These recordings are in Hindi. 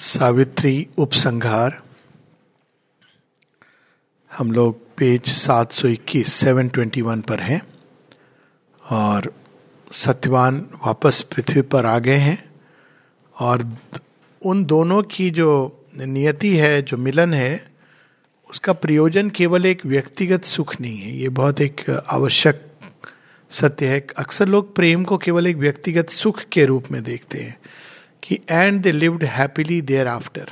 सावित्री उपसंहार। हम लोग पेज 721 721 पर हैं और सत्यवान वापस पृथ्वी पर आ गए हैं और उन दोनों की जो नियति है, जो मिलन है, उसका प्रयोजन केवल एक व्यक्तिगत सुख नहीं है। ये बहुत एक आवश्यक सत्य है। अक्सर लोग प्रेम को केवल एक व्यक्तिगत सुख के रूप में देखते हैं। कि and they lived happily thereafter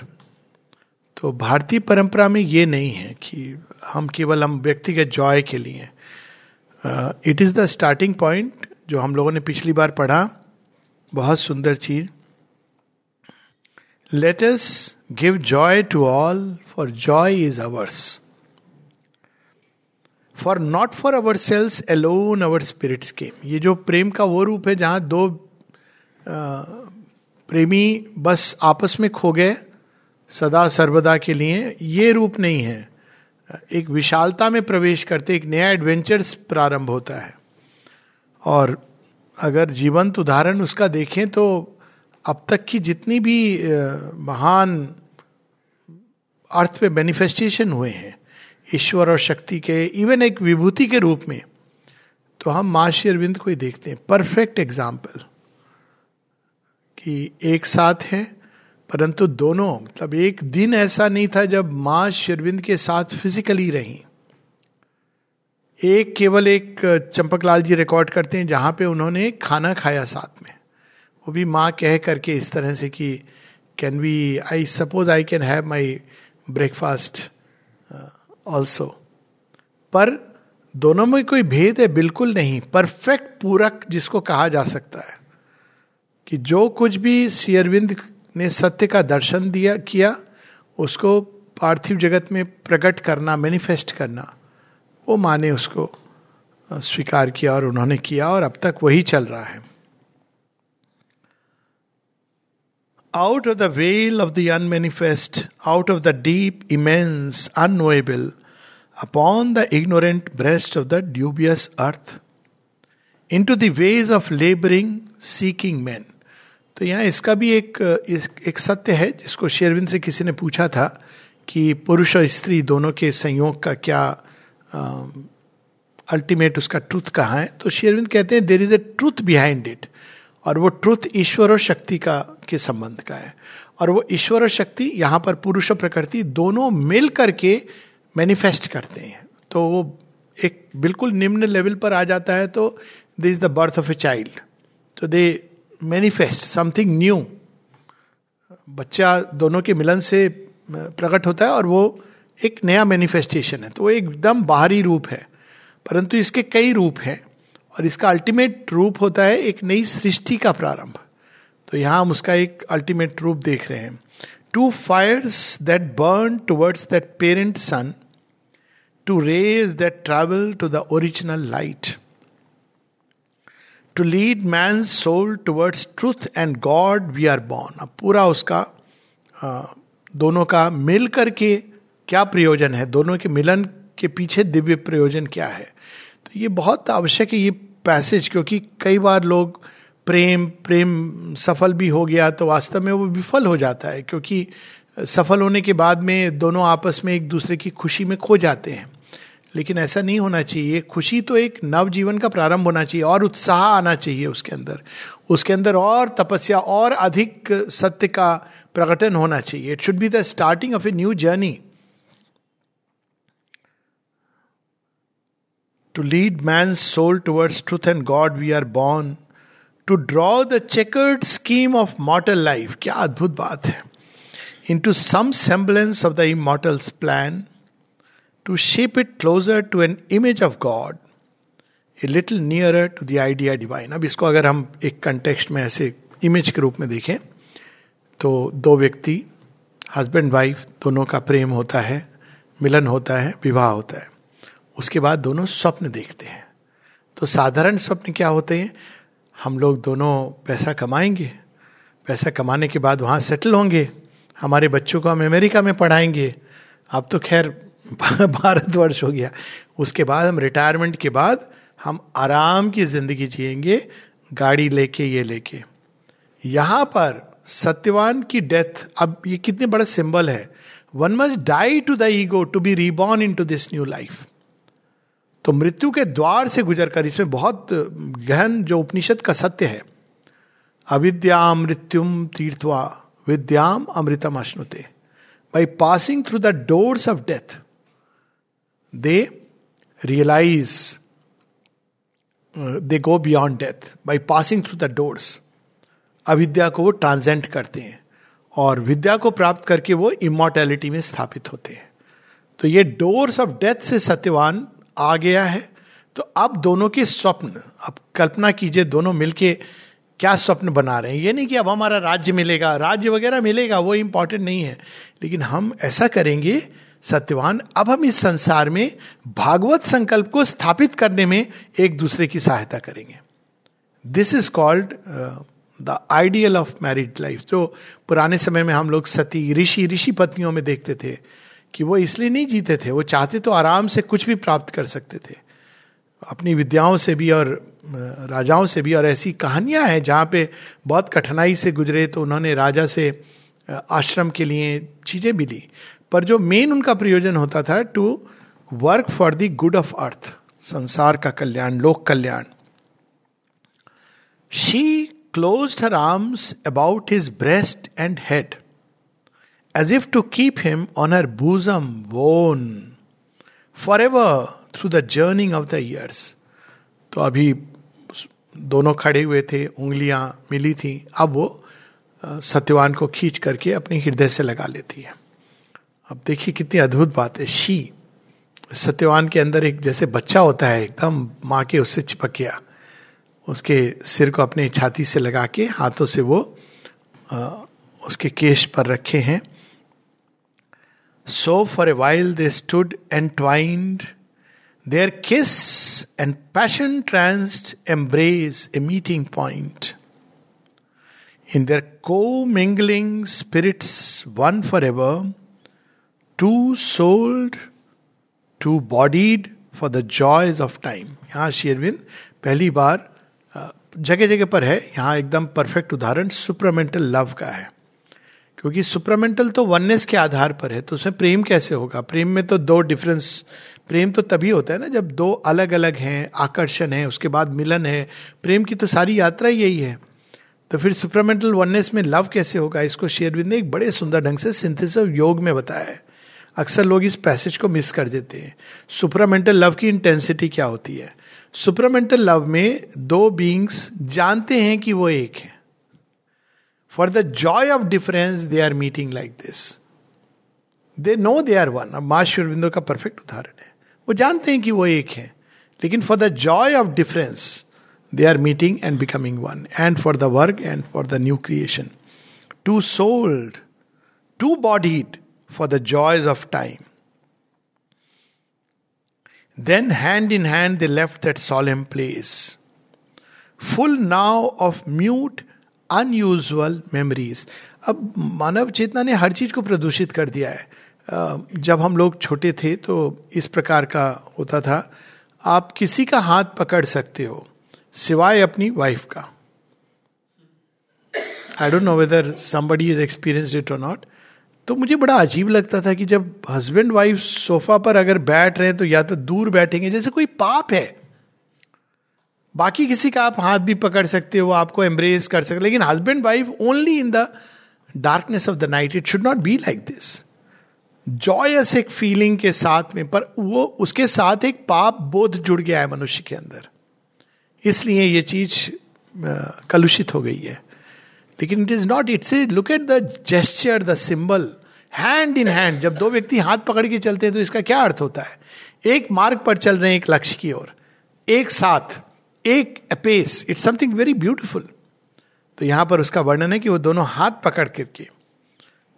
तो भारतीय परंपरा में ये नहीं है कि हम केवल हम व्यक्तिगत जॉय के लिए it is the starting point जो हम लोगों ने पिछली बार पढ़ा। बहुत सुंदर चीज़। Let us give joy to all for joy is ours for not for ourselves alone our spirits came ये जो प्रेम का वो रूप है, जहाँ दो प्रेमी बस आपस में खो गए, सदा सर्वदा के लिए। ये रूप नहीं है। एक विशालता में प्रवेश करते एक नया एडवेंचर्स प्रारंभ होता है। और अगर जीवंत उदाहरण उसका देखें तो अब तक की जितनी भी महान अर्थ पे मैनिफेस्टेशन हुए हैं, ईश्वर और शक्ति के इवन एक विभूति के रूप में तो हम माँ अरविंद को ही देखते हैं। परफेक्ट एग्ज़ाम्पल एक साथ है, परंतु दोनों मतलब एक दिन ऐसा नहीं था जब माँ शिरविंद के साथ फिजिकली रही। एक केवल एक चंपकलाल जी रिकॉर्ड करते हैं, जहाँ पे उन्होंने खाना खाया साथ में। वो भी माँ कह करके इस तरह से कि can we I suppose I can have my breakfast also पर दोनों में कोई भेद है, बिल्कुल नहीं। परफेक्ट पूरक जिसको कहा जा सकता है। कि जो कुछ भी शेयरविंद ने सत्य का दर्शन दिया, किया, उसको पार्थिव जगत में प्रकट करना मैनिफेस्ट करना, वो माँ ने उसको स्वीकार किया और उन्होंने किया और अब तक वही चल रहा है। Out of the well of the unmanifest out of the deep immense unknowable upon the ignorant breast of the dubious earth into the wedge of labouring seeking man तो यहाँ इसका भी एक एक सत्य है, जिसको शेरविंद से किसी ने पूछा था कि पुरुष और स्त्री दोनों के संयोग का क्या अल्टीमेट उसका ट्रुथ कहाँ है? तो शेरविंद कहते हैं there is a truth behind it और वो ट्रुथ ईश्वर और शक्ति का, के संबंध का है। और वो ईश्वर और शक्ति, यहाँ पर पुरुष और प्रकृति दोनों मिल करके मैनिफेस्ट करते हैं। तो वो एक बिल्कुल निम्न लेवल पर आ जाता है तो this is the birth of a child तो दे मैनिफेस्ट समथिंग न्यू बच्चा दोनों के मिलन से प्रकट होता है और वो एक नया मैनिफेस्टेशन है। तो वो एकदम बाहरी रूप है, परंतु इसके कई रूप हैं और इसका अल्टीमेट रूप होता है एक नई सृष्टि का प्रारंभ। तो यहाँ हम उसका एक अल्टीमेट रूप देख रहे हैं। Two fires that burn towards that parent sun two rays that travel to the original light to lead man soul towards truth and god we are born अब पूरा उसका आ, दोनों का मिल करके क्या प्रयोजन है? दोनों के मिलन के पीछे दिव्य प्रयोजन क्या है? तो ये बहुत आवश्यक है ये पैसेज क्योंकि कई बार लोग प्रेम प्रेम सफल भी हो गया तो वास्तव में वो विफल हो जाता है क्योंकि सफल होने के बाद में दोनों आपस में एक दूसरे की खुशी में खो जाते हैं। लेकिन ऐसा नहीं होना चाहिए। खुशी तो एक नव जीवन का प्रारंभ होना चाहिए और उत्साह आना चाहिए उसके अंदर। उसके अंदर और तपस्या और अधिक सत्य का प्रकटन होना चाहिए। It should be the starting of a new journey to lead man soul towards truth and god we are born to draw the chequered scheme of mortal life क्या अद्भुत बात है। Into some semblance of the immortal's plan to shape it closer to an image of God, a little nearer to the idea divine. अब इसको अगर हम एक कंटेक्स्ट में ऐसे इमेज के रूप में देखें तो दो व्यक्ति हस्बैंड वाइफ दोनों का प्रेम होता है मिलन होता है विवाह होता है। उसके बाद दोनों स्वप्न देखते हैं। तो साधारण स्वप्न क्या होते हैं? हम लोग दोनों पैसा कमाएँगे पैसा कमाने के बाद वहाँ सेटल होंगे हमारे बच्चों को हम अमेरिका में पढ़ाएँगे। अब तो खैर भारतवर्ष हो गया। उसके बाद हम रिटायरमेंट के बाद हम आराम की ज़िंदगी जिएँगे, गाड़ी लेके, ये लेके। यहाँ पर सत्यवान की डेथ अब ये कितने बड़ा सिंबल है। One must die to the ego to be reborn into this new life तो मृत्यु के द्वार से गुजर कर इसमें बहुत गहन जो उपनिषद का सत्य है। अविद्या मृत्युम तीर्थवा, विद्याम अमृतम अश्नुते। By passing through the doors of death they realise they go beyond death by passing through the doors अविद्या को वो ट्रांसेंट करते हैं और विद्या को प्राप्त करके वो इमोर्टैलिटी में स्थापित होते हैं। तो ये डोर्स ऑफ़ डेथ से सत्यवान आ गया है। तो अब दोनों के स्वप्न, अब कल्पना कीजिए दोनों मिलके क्या स्वप्न बना रहे हैं। ये नहीं कि अब हमारा राज्य मिलेगा, राज्य वगैरह मिलेगा, वो इंपॉर्टेंट नहीं है। लेकिन हम ऐसा करेंगे सत्यवान, अब हम इस संसार में भागवत संकल्प को स्थापित करने में एक दूसरे की सहायता करेंगे। This is called the ideal of married life जो पुराने समय में हम लोग सती, ऋषि ऋषि पत्नियों में देखते थे कि वो इसलिए नहीं जीते थे, वो चाहते तो आराम से कुछ भी प्राप्त कर सकते थे। अपनी विद्याओं से भी और राजाओं से भी और ऐसी कहानियाँ हैं जहाँ पे बहुत कठिनाई से गुजरे तो उन्होंने राजा से आश्रम के लिए चीज़ें भी ली। पर जो मेन उनका प्रयोजन होता था to work for the good of earth संसार का कल्याण, लोक कल्याण। She close her arms about his breast and head as if to keep him on her bosom won for ever through the journeying of the years तो अभी दोनों खड़े हुए थे, उंगलियाँ मिली थी, अब वो सत्यवान को खींच करके अपने हृदय से लगा लेती है। अब देखिए कितनी अद्भुत बात है। शी सत्यवान के अंदर एक जैसे बच्चा होता है एकदम माँ के उससे चिपक गया। उसके सिर को अपने छाती से लगा के हाथों से वो आ, उसके केश पर रखे हैं। So for a while they stood and twined their kiss and passion tranced embrace a meeting point in their commingling spirits one for ever two souled two bodied for the joys of time यहाँ शेरविन पहली बार जगह जगह पर है। यहाँ एकदम परफेक्ट उदाहरण सुपरमेंटल लव का है। क्योंकि सुपरमेंटल तो वननेस के आधार पर है तो उसमें प्रेम कैसे होगा? प्रेम में तो दो डिफरेंस प्रेम तो तभी होता है ना जब दो अलग अलग हैं, आकर्षण है, उसके बाद मिलन है। प्रेम की तो सारी यात्रा यही है। तो फिर सुपरमेंटल वननेस में लव कैसे होगा? इसको शेयरविंद ने एक बड़े सुंदर ढंग से सिंथिस योग में बताया है। अक्सर लोग इस पैसेज को मिस कर देते हैं। सुपरामेंटल लव की इंटेंसिटी क्या होती है? सुपरामेंटल लव में दो बींग्स जानते हैं कि वो एक है। For the joy of difference they are meeting like this they know they are one अब माँ शिवरबिंदो का परफेक्ट उदाहरण है। वो जानते हैं कि वो एक है। लेकिन for the joy of difference they are meeting and becoming one and for the work and for the new creation two souled two bodied for the joys of time. Then, hand in hand, they left that solemn place, full now of mute, unusual memories. अब मानव चेतना ने हर चीज़ को प्रदूषित कर दिया है जब हम लोग छोटे थे तो इस प्रकार का होता था आप किसी का हाथ पकड़ सकते हो सिवाय अपनी वाइफ का I don't know whether somebody is experience it और नॉट तो मुझे बड़ा अजीब लगता था कि जब हस्बैंड वाइफ सोफा पर अगर बैठ रहे तो या तो दूर बैठेंगे, जैसे कोई पाप है। बाकी किसी का आप हाथ भी पकड़ सकते हो आपको एम्ब्रेस कर सकते लेकिन husband wife only in the darkness of the night it should not be like this joyous एक फीलिंग के साथ में, पर वो, उसके साथ एक पाप बोध जुड़ गया है मनुष्य के अंदर। इसलिए ये चीज़ कलुषित हो गई है। लेकिन it is not it's look at the gesture the symbol hand in hand जब दो व्यक्ति हाथ पकड़ के चलते हैं तो इसका क्या अर्थ होता है? एक मार्ग पर चल रहे हैं एक लक्ष्य की ओर, एक साथ, एक अपेस इट्स समथिंग वेरी ब्यूटिफुल तो यहाँ पर उसका वर्णन है कि वो दोनों हाथ पकड़ करके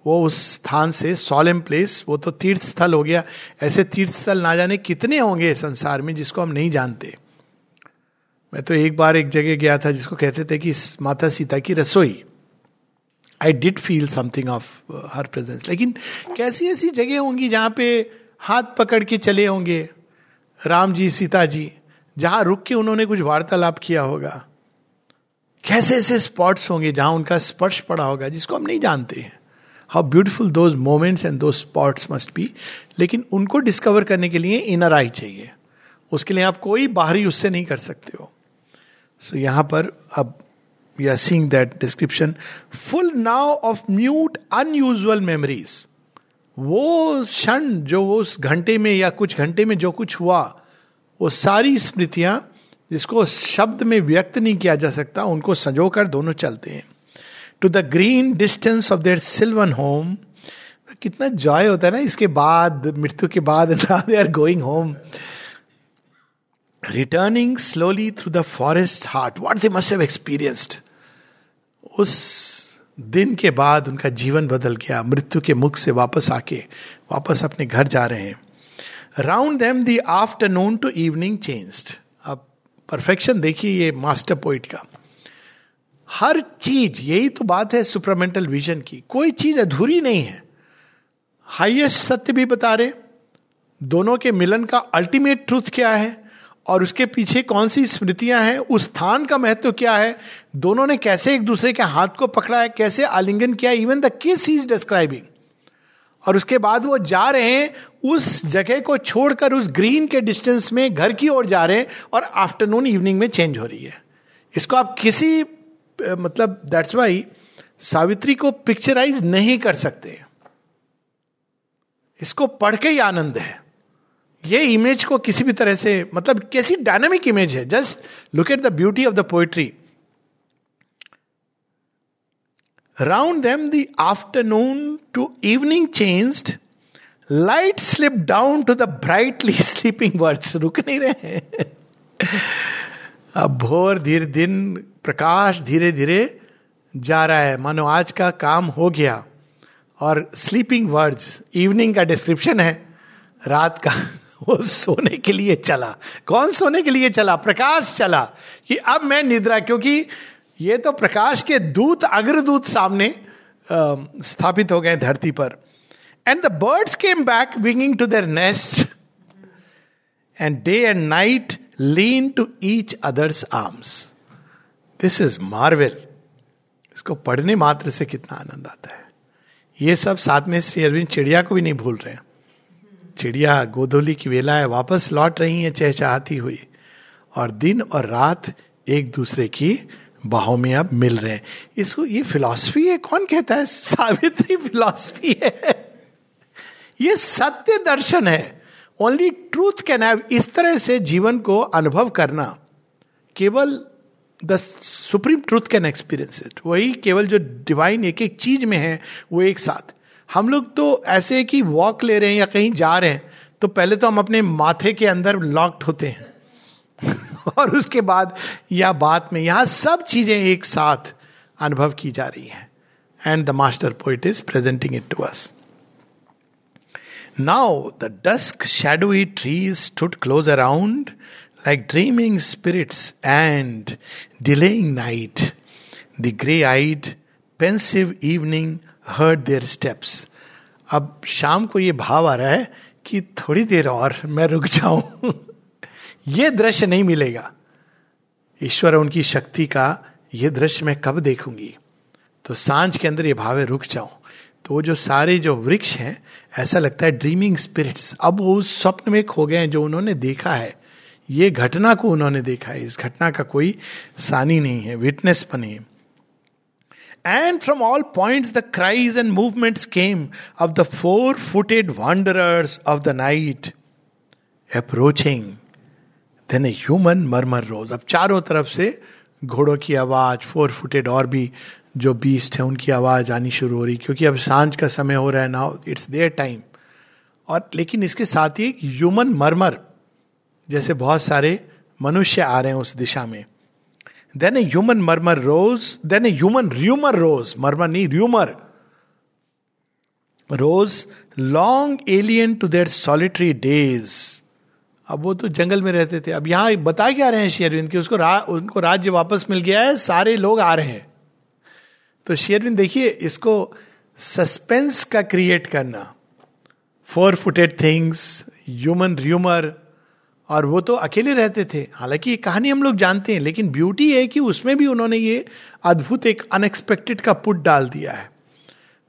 वो उस स्थान से सॉलेम प्लेस वो तो तीर्थ स्थल हो गया। ऐसे तीर्थ स्थल ना जाने कितने होंगे संसार में जिसको हम नहीं जानते। मैं तो एक बार एक जगह गया था जिसको कहते थे कि माता सीता की रसोई। I did feel something of her presence लेकिन कैसी ऐसी जगह होंगी जहाँ पे हाथ पकड़ के चले होंगे? राम जी सीता जी जहाँ रुक के उन्होंने कुछ वार्तालाप किया होगा। कैसे ऐसे स्पॉट्स होंगे जहाँ उनका स्पर्श पड़ा होगा जिसको हम नहीं जानते हैं? How beautiful those moments and those spots must be लेकिन उनको डिस्कवर करने के लिए इनर आई चाहिए। उसके लिए आप कोई बाहरी उससे नहीं कर सकते हो। सो so, यहाँ पर अब we are seeing that description full now of mute unusual memories वो क्षण जो उस घंटे में या कुछ घंटे में जो कुछ हुआ, वो सारी स्मृतियाँ जिसको शब्द में व्यक्त नहीं किया जा सकता, उनको संजोकर दोनों चलते हैं। To the green distance of their sylvan home कितना जॉय होता है ना, इसके बाद, मृत्यु के बाद they are going home returning slowly through the forest heart what they must have experienced उस दिन के बाद उनका जीवन बदल गया। मृत्यु के मुख से वापस आके, वापस अपने घर जा रहे हैं। Round them the afternoon to evening changed अब परफेक्शन देखिए ये मास्टर पोइट का। हर चीज़, यही तो बात है सुपरमेंटल विजन की। कोई चीज़ अधूरी नहीं है। हाईएस्ट सत्य भी बता रहे दोनों के मिलन का अल्टीमेट ट्रूथ क्या है? और उसके पीछे कौन सी स्मृतियाँ हैं, उस स्थान का महत्व क्या है, दोनों ने कैसे एक दूसरे के हाथ को पकड़ा है, कैसे आलिंगन किया even the kiss is describing और उसके बाद वो जा रहे हैं, उस जगह को छोड़कर उस ग्रीन के डिस्टेंस में घर की ओर जा रहे हैं और आफ्टरनून इवनिंग में चेंज हो रही है। इसको आप किसी मतलब दैट्स वाई सावित्री को पिक्चराइज नहीं कर सकते। इसको पढ़ के ही आनंद है। ये इमेज को किसी भी तरह से मतलब कैसी डायनामिक इमेज है? Just look at the beauty of the poetry round them the afternoon to evening changed light slip down to the brightly sleeping words रुक नहीं रहे अब भोर धीरे दिन, प्रकाश धीरे धीरे जा रहा है। मानो आज का काम हो गया। और स्लीपिंग वर्ड्स इवनिंग का डिस्क्रिप्शन है। रात का वो सोने के लिए चला। कौन सोने के लिए चला? प्रकाश चला। कि अब मैं निद्रा क्योंकि ये तो प्रकाश के दूत अग्रदूत सामने आ, स्थापित हो गए धरती पर। And the birds came back winging to their nest and day and night lean to each others arms this is marvel इसको पढ़ने मात्र से कितना आनंद आता है। ये सब साथ में श्री अरविंद चिड़िया को भी नहीं भूल रहे चिड़िया गोधोली की वेला है वापस लौट रही है, चहचहाती हुई। और दिन और रात एक दूसरे की बाहों में अब मिल रहे हैं। इसको, ये फिलॉसफी है? कौन कहता है? सावित्री फिलॉसफी है। ये सत्य दर्शन है। ओनली ट्रूथ कैन हैव इस तरह से जीवन को अनुभव करना। केवल the supreme truth can experience it वही केवल जो डिवाइन एक एक चीज़ में है, वो एक साथ। हम लोग तो ऐसे कि वॉक ले रहे हैं या कहीं जा रहे हैं तो पहले तो हम अपने माथे के अंदर लॉक्ड होते हैं। और उसके बाद या बात में यहाँ सब चीज़ें एक साथ अनुभव की जा रही हैं। And the master poet is presenting it to us now the dusk shadowy trees stood close around like dreaming spirits and delaying night the grey eyed pensive evening heard their steps अब शाम को ये भाव आ रहा है कि थोड़ी देर और मैं रुक जाऊँ। ये दृश्य नहीं मिलेगा। ईश्वर उनकी शक्ति का ये दृश्य मैं कब देखूँगी? तो साँझ के अंदर ये भाव है रुक जाऊँ। तो वो जो सारे जो वृक्ष हैं, ऐसा लगता है ड्रीमिंग स्पिरिट्स अब वो उस स्वप्न में खो गए हैं जो उन्होंने देखा है। ये घटना को उन्होंने देखा है। इस घटना का कोई सानी नहीं है विटनेस बने and from all point the cries and movements came of the four footed wanderers of the night approaching then a human murmur rose अब चारों तरफ़ से घोड़ों की आवाज़ फोर फुटेड और भी जो बीस्ट है, उनकी आवाज़ आनी शुरू हो रही, क्योंकि अब साँझ का समय हो रहा है नाउ इट्स देयर टाइम और लेकिन इसके साथ ही ह्यूमन मरमर जैसे बहुत सारे मनुष्य आ रहे हैं उस दिशा में। Then a human murmur rose then a human rumour rose murmur नहीं rumour rose long alien to their solitary days अब वो तो जंगल में रहते थे। अब यहाँ बता क्या रहे हैं शेयरविंद कि उसको रा, उनको राज्य वापस मिल गया है। सारे लोग आ रहे हैं। तो शेयरविंद देखिए इसको सस्पेंस का क्रिएट करना। Four footed things human rumour और वो तो अकेले रहते थे। हालाँकि ये कहानी हम लोग जानते हैं, लेकिन ब्यूटी है कि उसमें भी उन्होंने ये अद्भुत एक अनएक्सपेक्टेड का पुट डाल दिया है।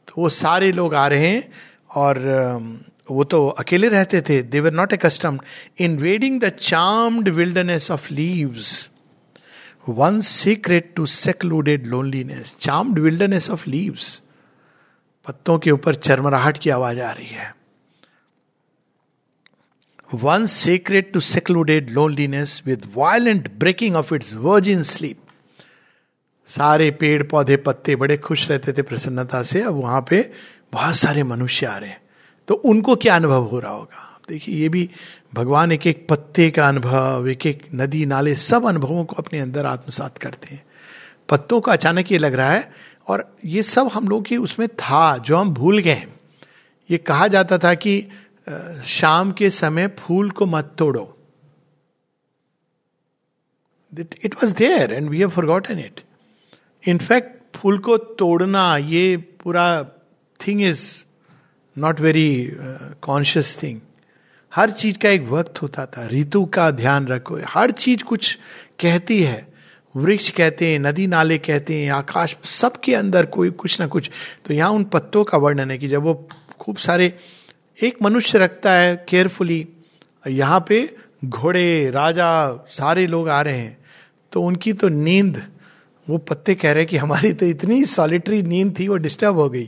तो वो सारे लोग आ रहे हैं और वो तो अकेले रहते थे। They were not invading the charmed wilderness of leaves one secret to secluded loneliness charmed wilderness of leaves पत्तों के ऊपर चरमराहट की आवाज़ आ रही है। One secret to secluded loneliness with violent breaking of its virgin sleep सारे पेड़, पौधे, पत्ते बड़े खुश रहते थे प्रसन्नता से। अब वहाँ पे बहुत सारे मनुष्य आ रहे हैं। तो उनको क्या अनुभव हो रहा होगा? देखिए, ये भी भगवान एक एक पत्ते का अनुभव एक एक नदी, नाले, सब अनुभवों को अपने अंदर आत्मसात करते हैं। पत्तों का अचानक ये लग रहा है और ये सब हम लोग के उसमें था, जो हम भूल गए ये कहा जाता था कि शाम के समय फूल को मत तोड़ो। It was there and we have forgotten it in fact फूल को तोड़ना, ये पूरा thing is not very conscious thing हर चीज़ का एक वक्त होता था, ऋतु का ध्यान रखो। हर चीज़ कुछ कहती है। वृक्ष कहते हैं, नदी नाले कहते हैं, आकाश सबके अंदर कोई कुछ ना कुछ। तो यहाँ उन पत्तों का वर्णन है कि जब वो खूब सारे एक मनुष्य रखता है केयरफुली। यहाँ पे घोड़े, राजा, सारे लोग आ रहे हैं। तो उनकी तो नींद, वो पत्ते कह रहे हैं कि हमारी तो इतनी सॉलिटरी नींद थी, वो डिस्टर्ब हो गई।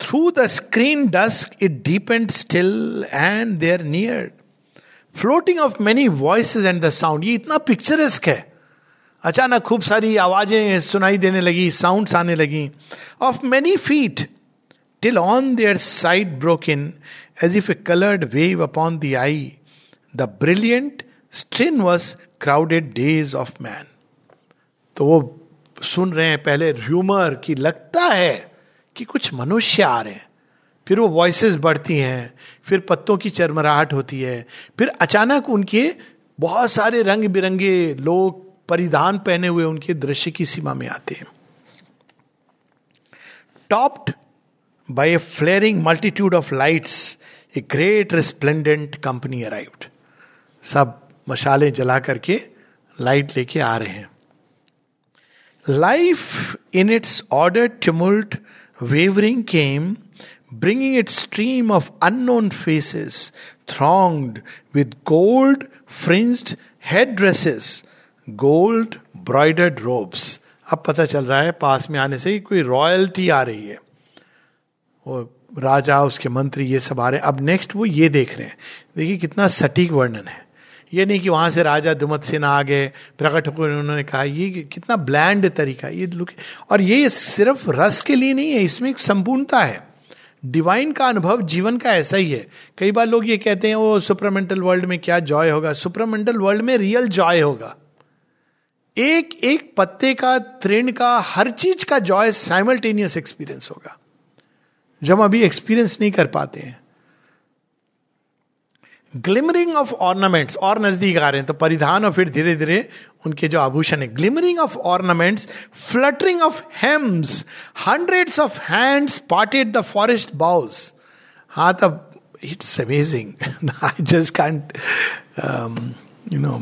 Through the screen dusk it deep and still and there near floating of many voice and the sound ये इतना पिक्चरस्क है। अचानक खूब सारी आवाज़ें सुनाई देने लगी साउंड्स आने लगी। Of many feet till on their side broke in as if a coloured wave upon the eye the brilliant stream was crowded days of man तो वो सुन रहे हैं, पहले र्यूमर की लगता है कि कुछ मनुष्य आ रहे हैं। फिर वो वॉइसेस बढ़ती हैं, फिर पत्तों की चरमराहट होती है, फिर अचानक उनके बहुत सारे रंग बिरंगे लोग परिधान पहने हुए उनके दृश्य की सीमा में आते हैं। Topped by a flaring multitude of lights a great resplendent company arrived सब मशाले जला करके लाइट लेके आ रहे हैं। Life in its order tumult wavering came bringing bringing its stream of unknown faces, thronged with gold fringed headdresses, gold broidered robes. अब पता चल रहा है, पास में आने से कोई रॉयल्टी आ रही है। वो राजा, उसके मंत्री, ये सब आ रहे हैं। अब नेक्स्ट वो ये देख रहे हैं। देखिए कितना सटीक वर्णन है। ये नहीं कि वहाँ से राजा दुमत सिन्हा आ गए, प्रकट होकर उन्होंने कहा, ये कितना ब्लैंड तरीका ये लुक और ये सिर्फ़ रस के लिए नहीं है, इसमें एक संपूर्णता है। डिवाइन का अनुभव जीवन का ऐसा ही है। कई बार लोग ये कहते हैं वो सुपरमेंटल वर्ल्ड में क्या जॉय होगा? सुपरमेंटल वर्ल्ड में रियल जॉय होगा। एक एक पत्ते का तृण का, हर चीज़ का जॉय साइमल्टेनियस एक्सपीरियंस होगा। जब हम अभी एक्सपीरियंस नहीं कर पाते हैं। ग्लिमरिंग ऑफ़ ऑर्नामेंट्स और नज़दीक आ रहे हैं तो परिधान और फिर धीरे धीरे उनके जो आभूषण है। Glimmering of ornaments fluttering of hems hundreds of hands parted the forest boughs हाँ तब it's amazing I just can't you know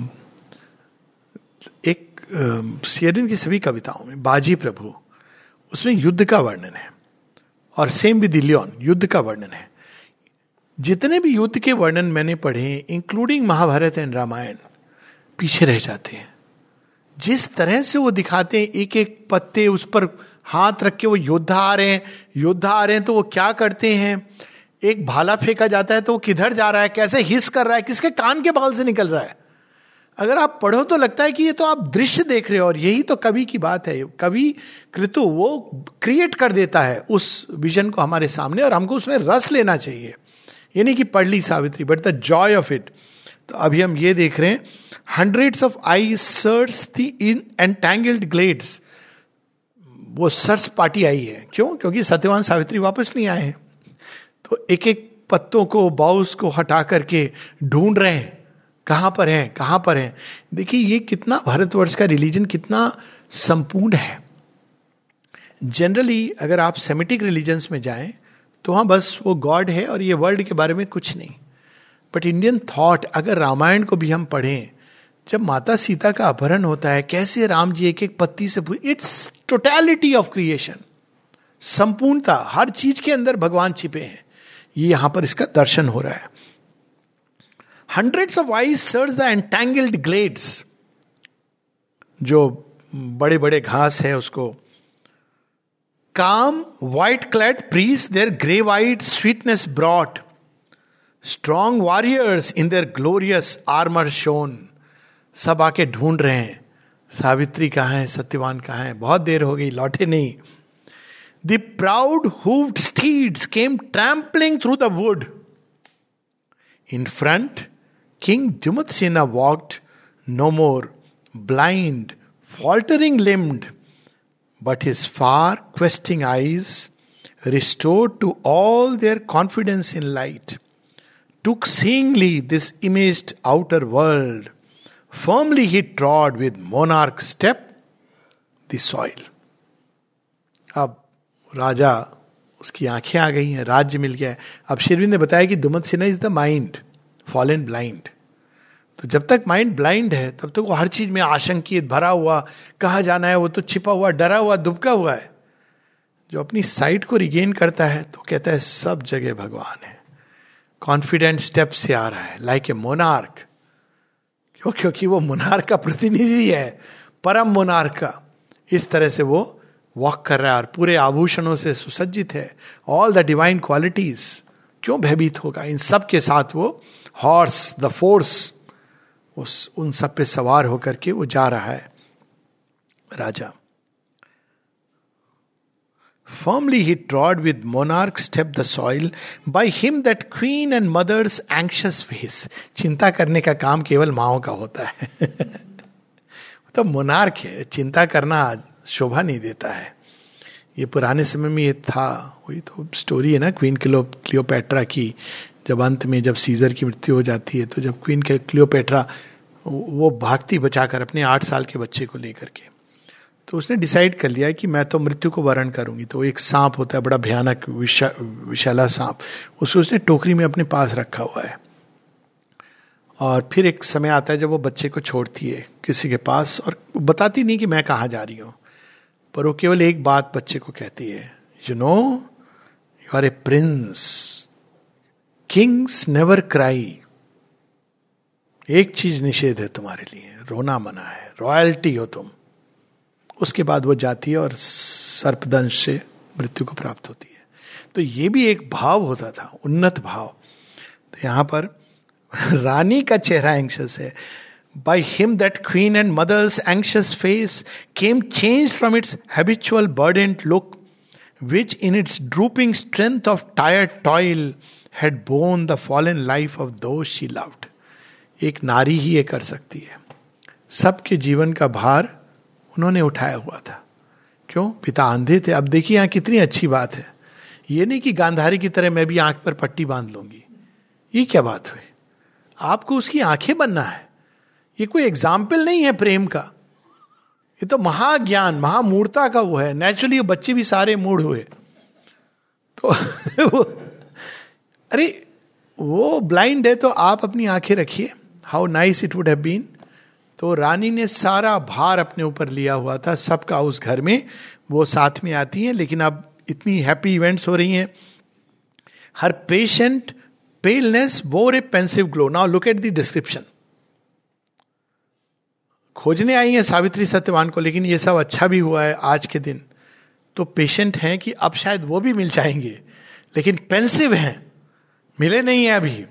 Sherin की सभी कविताओं में, बाजी प्रभु, उसमें युद्ध का वर्णन है। और सेम विद लियोन युद्ध का वर्णन है। जितने भी युद्ध के वर्णन मैंने पढ़े इंक्लूडिंग महाभारत एंड रामायण, पीछे रह जाते हैं। जिस तरह से वो दिखाते हैं एक एक पत्ते उस पर हाथ रख के वो योद्धा आ रहे हैं, योद्धा आ रहे हैं तो वो क्या करते हैं? एक भाला फेंका जाता है तो वो किधर जा रहा है? कैसे हिस कर रहा है? किसके कान के बगल से निकल रहा है? अगर आप पढ़ो तो लगता है कि ये तो आप दृश्य देख रहे हो और यही तो कवि की बात है। कवि कृतु, वो क्रिएट कर देता है उस विजन को हमारे सामने और हमको उसमें रस लेना चाहिए। ये नहीं कि पढ़ ली Savitri but the joy of it तो अभी हम ये देख रहे हैं hundreds of I sirs the in entangled glades वो सर्स पार्टी आई है। क्यों? क्योंकि सत्यवान सावित्री वापस नहीं आए हैं। तो एक एक पत्तों को बाउस को हटा करके ढूंढ रहे हैं। कहाँ पर हैं, कहाँ पर हैं? देखिए, ये कितना भारतवर्ष का रिलीजन कितना संपूर्ण है। जनरली अगर आप सेमेटिक रिलीजन्स में जाएँ तो वहाँ बस वो गॉड है और ये वर्ल्ड के बारे में कुछ नहीं। बट इंडियन थॉट अगर रामायण को भी हम पढ़ें, जब माता सीता का अपहरण होता है, कैसे राम जी एक एक पत्ती से इट्स टोटैलिटी ऑफ़ क्रिएशन संपूर्णता, हर चीज़ के अंदर भगवान छिपे हैं। ये यहाँ पर इसका दर्शन हो रहा है। Hundreds of eyes search the entangled glades जो बड़े बड़े घास है उसको। Calm white clad priests their grey white sweetness brought strong warriors in their glorious armour shone सब आके ढूंढ रहे हैं। सावित्री कहा है? सत्यवान कहा है? बहुत देर हो गई, लौटे नहीं। The proud hooved steeds came trampling through the wood in front Jumat Sena walked no more blind faltering limbed, but his far questing eyes, restored to all their confidence in light, took seeingly this imaged outer world. Firmly he trod with monarch step the soil. अब राजा उसकी आँखें आ गई हैं राज्य मिल गया है अब शेरविंद ने बताया कि Dumat Sinha is the mind fall and blind. तो जब तक माइंड ब्लाइंड है, तब तक वो हर चीज़ में आशंकित, भरा हुआ, कहा जाना है वो तो छिपा हुआ, डरा हुआ, दुबका हुआ है। जो अपनी साइट को रिगेन करता है तो कहता है, सब जगह भगवान है। कॉन्फिडेंट स्टेप से आ रहा है लाइक ए मोनार्क क्यों? क्योंकि वो मोनार्क का प्रतिनिधि है, परम मोनार्क का। इस तरह से वो वॉक कर रहा है और पूरे आभूषणों से सुसज्जित है। ऑल द डिवाइन क्वालिटीज क्यों भयभीत होगा? इन सब के साथ वो हॉर्स द फोर्स उस, उन सब पे सवार होकर के वो जा रहा है राजा। Firmly he trod with monarch step the soil by him that queen and mother's anxious face चिंता करने का काम केवल माओ का होता है। तो मोनार्क है। चिंता करना शोभा नहीं देता है। ये पुराने समय में ये था वही तो स्टोरी है ना क्वीन क्लियो क्लियोपेट्रा की। जब अंत में जब सीजर की मृत्यु हो जाती है तो जब क्वीन के क्लियोपेट्रा वो भागती बचाकर अपने आठ साल के बच्चे को लेकर के। तो उसने डिसाइड कर लिया कि मैं तो मृत्यु को वर्ण करूँगी। तो एक सांप होता है बड़ा भयानक विशा, विशाला सांप। उसको उसने टोकरी में अपने पास रखा हुआ है। और फिर एक समय आता है जब वो बच्चे को छोड़ती है किसी के पास और बताती नहीं कि मैं कहाँ जा रही हूँ। पर वो केवल एक बात बच्चे को कहती है you know you are a prince kings never cry एक चीज़ निषेध है तुम्हारे लिए, रोना मना है रॉयल्टी हो तुम। उसके बाद वो जाती है और सर्पदंश से मृत्यु को प्राप्त होती है। तो ये भी एक भाव होता था, उन्नत भाव। तो यहाँ पर रानी का चेहरा एंक्शस है। By him that queen and mother's anxious face came change from its habitual burdened look which in its drooping strength of tired toil had borne the fallen life of those she loved एक नारी ही ये कर सकती है। सबके जीवन का भार उन्होंने उठाया हुआ था। क्यों? पिता अंधे थे। अब देखिए यहाँ कितनी अच्छी बात है। ये नहीं कि गांधारी की तरह मैं भी आँख पर पट्टी बाँध लूँगी। ये क्या बात हुई? आपको उसकी आँखें बनना है। ये कोई एग्ज़ाम्पल नहीं है प्रेम का। ये तो महाज्ञान, महामूर्ता का वो है। नेचुरली बच्चे भी सारे मूड हुए। तो वो, अरे, वो ब्लाइंड है तो आप अपनी आँखें रखिए। How nice it would have been तो रानी ने सारा भार अपने ऊपर लिया हुआ था। सबका उस घर में, वो साथ में आती हैं, लेकिन अब इतनी हैप्पी इवेंट्स हो रही हैं। Her patient paleness wore a pensive glow now look at the description खोजने आई हैं सावित्री सत्यवान को, लेकिन ये सब अच्छा भी हुआ है आज के दिन। तो पेशेंट हैं कि अब शायद वो भी मिल जाएँगे, लेकिन पेंसिव हैं, मिले नहीं है अभी।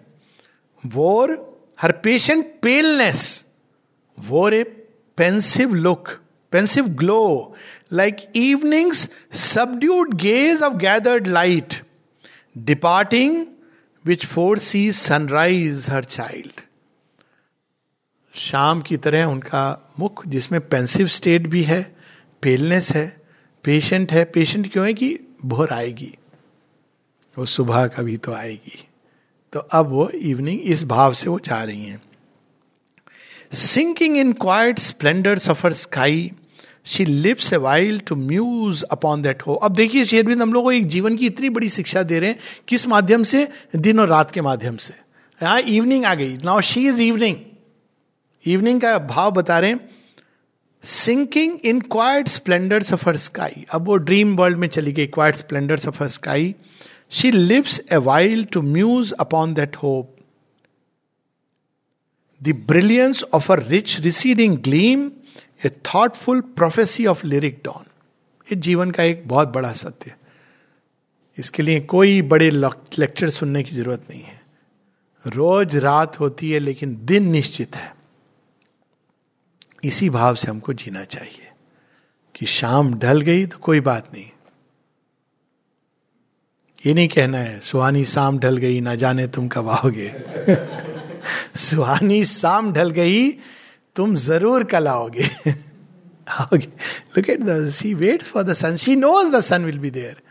Wore her patient paleness wore a pensive look pensive glow like evenings subdued gaze of gathered light departing which foresee sunrise her child शाम की तरह उनका मुख, जिसमें पेंसिव स्टेट भी है पेलनेस है पेशेंट है। पेशेंट क्यों है कि भोर आएगी? वो सुबह कभी तो आएगी। तो अब वो इवनिंग इस भाव से वो जा रही हैं। Sinking in quiet splendours of her sky she lives a while to muse upon that hope अब देखिए शेरविंद हम लोग को एक जीवन की इतनी बड़ी शिक्षा दे रहे हैं, किस माध्यम से? दिन और रात के माध्यम से। हाँ इवनिंग आ गई। Now she is evening evening का भाव बता रहे हैं sinking in quiet splendour of her sky अब वो ड्रीम वर्ल्ड में चली गई quiet splendours of her sky she lives a while to muse upon that hope the brilliance of a rich receding gleam a thoughtful prophecy of lyric dawn ये जीवन का एक बहुत बड़ा सत्य इसके लिए कोई बड़े लेक्चर सुनने की ज़रूरत नहीं है। रोज रात होती है, लेकिन दिन निश्चित है। इसी भाव से हमको जीना चाहिए। कि शाम ढल गई तो कोई बात नहीं। ये नहीं कहना है, सुहानी शाम ढल गई, ना जाने तुम कब आओगे। सुहानी शाम ढल गई, तुम ज़रूर कल आओगे। आओगे। Look at the sea waits for the sun she knows the sun will be there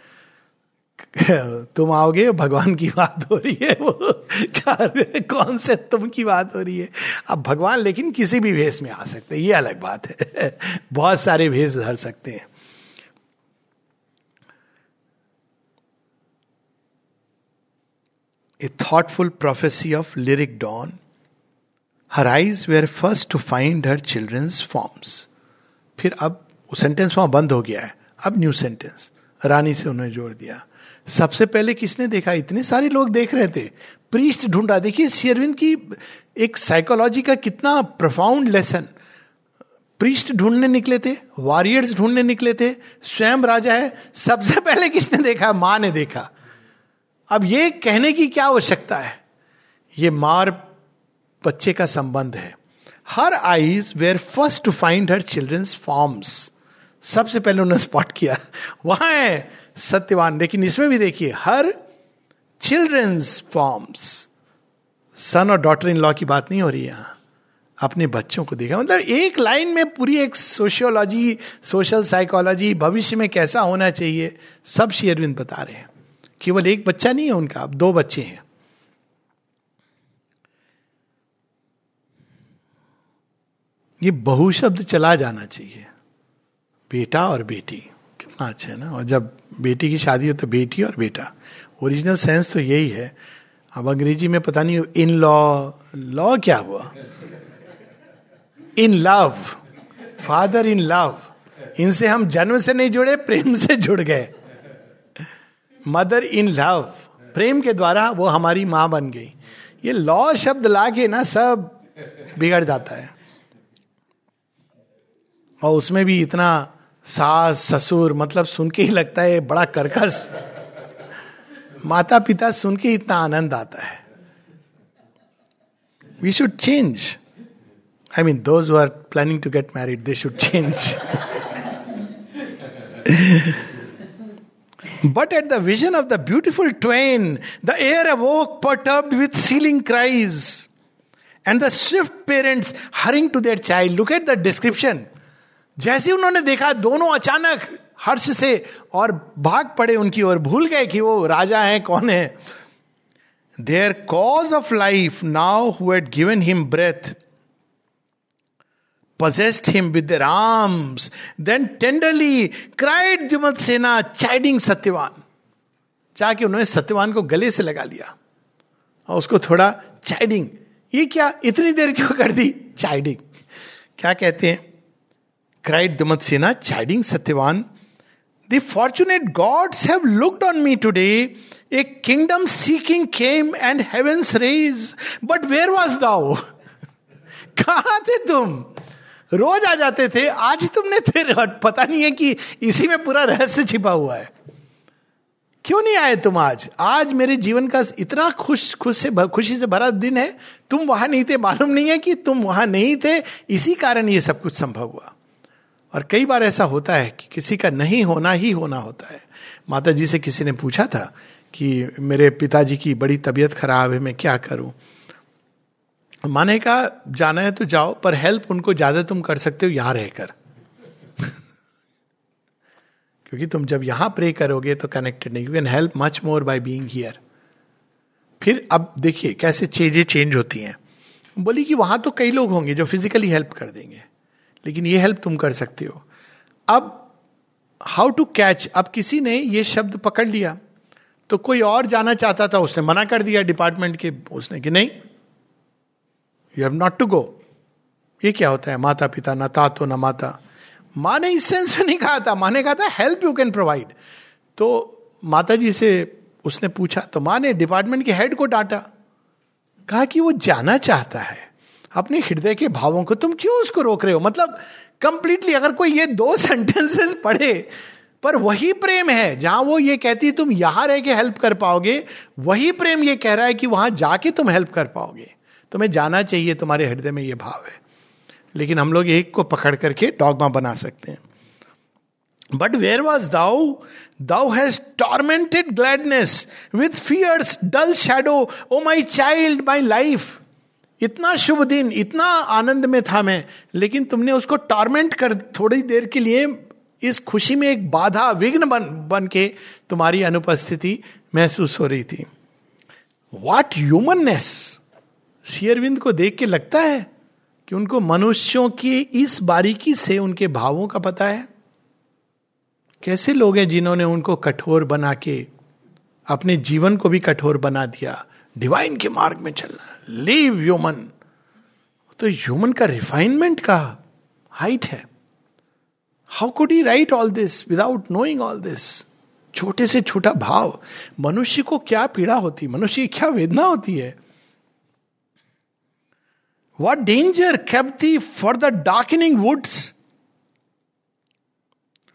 तुम आओगे? भगवान की बात हो रही है वो। कौन से तुम की बात हो रही है? अब भगवान लेकिन किसी भी भेष में आ सकते हैं, ये अलग बात है। बहुत सारे भेष धर सकते हैं। A thoughtful prophecy of lyric dawn her eyes were first to find her children's forms फिर अब सेंटेंस वहाँ बंद हो गया है। अब न्यू सेंटेंस रानी से उन्होंने जोड़ दिया। सबसे पहले किसने देखा? इतने सारे लोग देख रहे थे। प्रीस्ट ढूंढा, देखिए, शेरविंद की एक साइकोलॉजी का कितना प्रोफाउंड लेसन प्रीस्ट ढूँढने निकले थे वॉरियर्स ढूँढने निकले थे, स्वयं राजा है, सबसे पहले किसने देखा? माँ ने देखा। अब ये कहने की क्या आवश्यकता है? ये मार बच्चे का संबंध है। Her eyes were first to find her children's forms सबसे पहले उन्होंने स्पॉट किया। वहाँ है सत्यवान। लेकिन इसमें भी देखिए, हर चिल्ड्रंस फॉर्म्स सन और डॉटर इन लॉ की बात नहीं हो रही यहाँ। अपने बच्चों को देखा। मतलब एक लाइन में पूरी एक सोशियोलॉजी सोशल साइकोलॉजी भविष्य में कैसा होना चाहिए, सब श्री अरविंद बता रहे हैं। केवल एक बच्चा नहीं है उनका, अब दो बच्चे हैं। ये बहु शब्द चला जाना चाहिए, बेटा और बेटी। कितना अच्छा है ना। और जब बेटी की शादी हो तो बेटी और बेटा। ओरिजिनल सेंस तो यही है। अब अंग्रेज़ी में पता नहीं इन लॉ लॉ क्या हुआ? In love father in love इनसे हम जन्म से नहीं जुड़े, प्रेम से जुड़ गए। मदर इन लव प्रेम के द्वारा वो हमारी माँ बन गई। ये लॉ शब्द ला के ना सब बिगड़ जाता है। और उसमें भी इतना सास, ससुर मतलब सुन के ही लगता है बड़ा कर्कश। माता पिता सुन के इतना आनंद आता है। We should change I mean those are planning to get married they should change but at the vision of the beautiful twain the air awoke perturbed with ceiling cries and the swift parents hurrying to their child look at the description जैसे उन्होंने देखा दोनों अचानक हर्ष से और भाग पड़े उनकी ओर भूल गए कि वो राजा हैं कौन है। Their cause of life now who had given him breath him with their arms, then tenderly cried Jumat Sena, chiding Satyavan के उन्होंने सत्यवान को गले से लगा लिया और उसको थोड़ा चाइडिंग ये क्या इतनी देर क्यों कर दी? चाइडिंग क्या कहते हैं? Dumat Sena chiding Satyavan the fortunate gods have looked on me today a kingdom seeking came and heaven's rage but where was thou कहा थे तुम? रोज आ जाते थे। आज तुमने थे पता नहीं है कि इसी में पूरा रहस्य छिपा हुआ है। क्यों नहीं आए तुम आज? आज मेरे जीवन का इतना खुश खुश से खुशी से भरा दिन है। तुम वहाँ नहीं थे। मालूम नहीं है कि तुम वहाँ नहीं थे। इसी कारण ये सब कुछ संभव हुआ। और कई बार ऐसा होता है कि किसी का नहीं होना ही होना होता है। माता जी से किसी ने पूछा था कि मेरे पिताजी की बड़ी तबीयत खराब है, मैं क्या करूँ? माने का जाना है तो जाओ, पर हेल्प उनको ज़्यादा तुम कर सकते हो यहाँ रहकर। क्योंकि तुम जब यहाँ प्रे करोगे तो कनेक्टेड नहीं you can help much more by being here फिर अब देखिए, कैसे चीज़ें चेंज होती हैं। बोली कि वहाँ तो कई लोग होंगे जो फिजिकली हेल्प कर देंगे। लेकिन ये हेल्प तुम कर सकते हो। अब हाउ टू कैच अब किसी ने ये शब्द पकड़ लिया तो कोई और जाना चाहता था, उसने मना कर दिया डिपार्टमेंट के, उसने कि नहीं you have not to go ये क्या होता है? माता पिता न तातो, ना माता। माँ ने इस सेंस में नहीं कहा था। माँ ने कहा था हेल्प यू कैन प्रोवाइड तो माता जी से उसने पूछा तो माँ ने डिपार्टमेंट के हेड को डांटा। कहा कि वो जाना चाहता है। अपने हृदय के भावों को तुम क्यों उसको रोक रहे हो? मतलब कंप्लीटली अगर कोई ये दो सेंटेंसेस पढ़े, पर वही प्रेम है, जहाँ वो ये कहती तुम यहाँ रह के हेल्प कर पाओगे, वही प्रेम ये कह रहा है कि वहाँ जाके तुम हेल्प कर पाओगे। तुम्हें जाना चाहिए, तुम्हारे हृदय में ये भाव है। लेकिन हम लोग एक को पकड़ करके डॉगमा बना सकते हैं। But where was thou thou has tormented gladness with fears dull shadow O my child my life इतना शुभ दिन, इतना आनंद में था मैं, लेकिन तुमने उसको टॉर्मेंट कर थोड़ी देर के लिए इस खुशी में एक बाधा, विघ्न बन बन के तुम्हारी अनुपस्थिति महसूस हो रही थी। वाट ह्यूमननेस शेयरविंद को देख के लगता है कि उनको मनुष्यों की इस बारीकी से उनके भावों का पता है। कैसे लोग हैं जिन्होंने उनको कठोर बना के अपने जीवन को भी कठोर बना दिया डिवाइन के मार्ग में चलना? लीव ह्यूमन तो ह्यूमन का रिफाइनमेंट का हाइट है। How could he write all this without knowing all this छोटे से छोटा भाव। मनुष्य को क्या पीड़ा होती? मनुष्य की क्या वेदना होती है? What danger kept thee for the darkening woods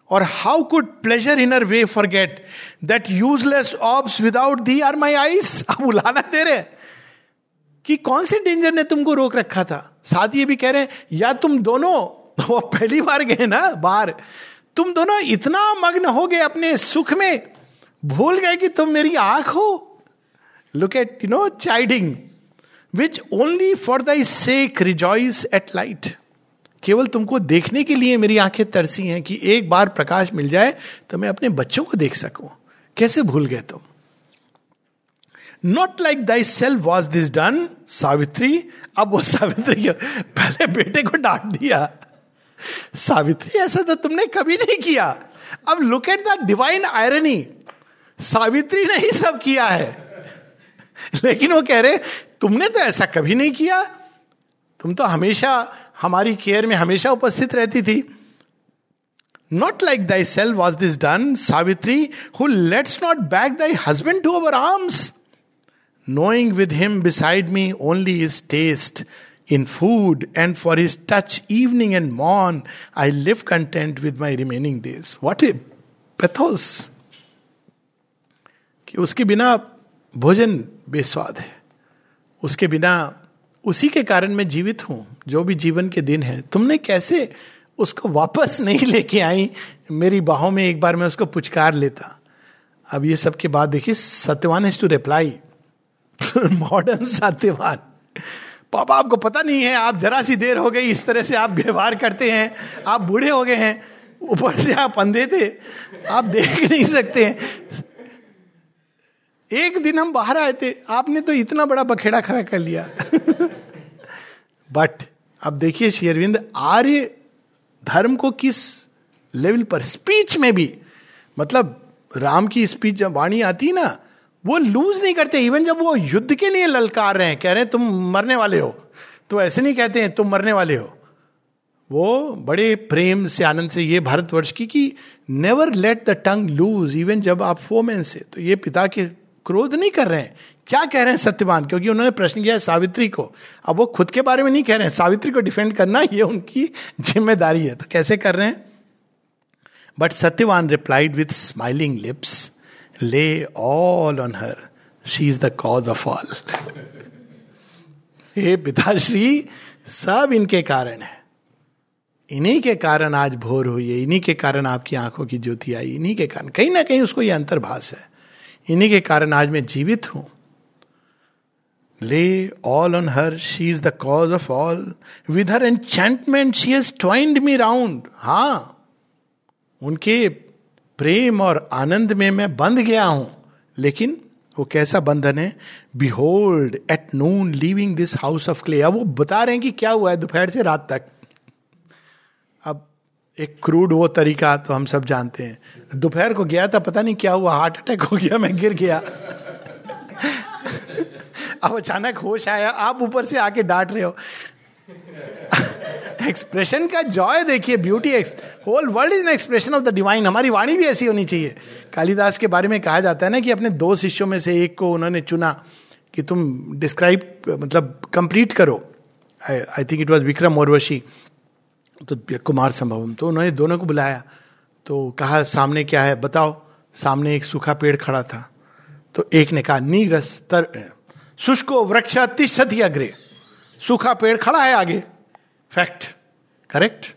और how could pleasure in our way forget that useless orbs without thee are my eyes अब उलाना दे रहे कि कौन से डेंजर ने तुमको रोक रखा था? साथ ये भी कह रहे हैं, या तुम दोनों, वो पहली बार गए ना, बाहर। तुम दोनों इतना मग्न हो गए अपने सुख में, भूल गए कि तुम मेरी आँख हो। Look at you know chiding which only for thy sake rejoice at light केवल तुमको देखने के लिए मेरी आँखें तरसी हैं कि एक बार प्रकाश मिल जाए तो मैं अपने बच्चों को देख सकूँ। कैसे भूल गए तुम? Not like thy self was this done Savitri अब वो सावित्री पहले बेटे को डांट दिया। सावित्री ऐसा तो तुमने कभी नहीं किया। अब look at the divine irony Savitri ने ही सब किया है। लेकिन वो कह रहे, तुमने तो ऐसा कभी नहीं किया। तुम तो हमेशा, हमारी केयर में हमेशा उपस्थित रहती थी। Not like thyself was this done Savitri who lets not back thy husband to our arms knowing with him beside me only is taste in food and for his touch evening and morn I live content with my remaining days what a pathos कि उसके बिना भोजन बेस्वाद है। उसके बिना उसी के कारण मैं जीवित हूँ, जो भी जीवन के दिन है। तुमने कैसे उसको वापस नहीं लेके आई? मेरी बाहों में एक बार मैं उसको पुचकार लेता। अब ये सब के बाद देखिए, Satyavan is to reply modern Satyavan पापा, आपको पता नहीं है, आप जरा सी देर हो गई, इस तरह से आप व्यवहार करते हैं, आप बूढ़े हो गए हैं, ऊपर से आप अंधे थे, आप देख नहीं सकते हैं। एक दिन हम बाहर आए थे, आपने तो इतना बड़ा बखेड़ा खड़ा कर लिया। बट अब देखिए शेरविंद आर्य धर्म को किस लेवल पर स्पीच में भी मतलब राम की स्पीच जब वाणी आती ना वो लूज नहीं करते इवन जब वो युद्ध के लिए ललकार रहे हैं, कह रहे हैं, तुम मरने वाले हो। तो ऐसे नहीं कहते हैं, तुम मरने वाले हो। वो बड़े प्रेम से, आनंद से, ये भारतवर्ष की कि never let the tongue loose even जब आप फोमेन से। तो ये पिता के क्रोध नहीं कर रहे हैं। क्या कह रहे हैं सत्यवान? क्योंकि उन्होंने प्रश्न किया है सावित्री को। अब वो खुद के बारे में नहीं कह रहे हैं। सावित्री को डिफेंड करना, ये उनकी ज़िम्मेदारी है। तो कैसे कर रहे हैं? But Satyavan replied with smiling lips lay all on her she is the cause of all हे पिताश्री, सब इनके कारण है। इन्हीं के कारण आज भोर हुई है। इन्हीं के कारण आपकी आँखों की ज्योति आई। इन्हीं के कारण। कहीं ना कहीं उसको ये अंतर्भाष है। इन्हीं के कारण आज मैं जीवित हूँ। Lay all on her she is the cause of all with her enchantment she has twined me round हाँ। उनके प्रेम और आनंद में मैं बंध गया हूँ। लेकिन वो कैसा बंधन है? Behold at noon living this house of clay अब वो बता रहे हैं कि क्या हुआ है दोपहर से रात तक। अब एक क्रूड वो तरीका तो हम सब जानते हैं। दोपहर को गया था, पता नहीं क्या हुआ। हार्ट अटैक हो गया, मैं गिर गया। अब अचानक होश आया। आप ऊपर से आके डांट रहे हो। एक्सप्रेशन का जॉय देखिए beauty x whole world is an expression of the divine हमारी वाणी भी ऐसी होनी चाहिए। कालिदास के बारे में कहा जाता है ना कि अपने दो शिष्यों में से एक को उन्होंने चुना कि तुम डिस्क्राइब मतलब कंप्लीट करो। I think it was Vikramorvashi तो कुमार संभवम तो उन्होंने दोनों को बुलाया। तो कहा, सामने क्या है? बताओ। सामने एक सूखा पेड़ खड़ा था। तो एक ने कहा, नीरस तर, शुष्को वृक्ष तिष्ठति अग्रे। सूखा पेड़ खड़ा है आगे। फैक्ट करेक्ट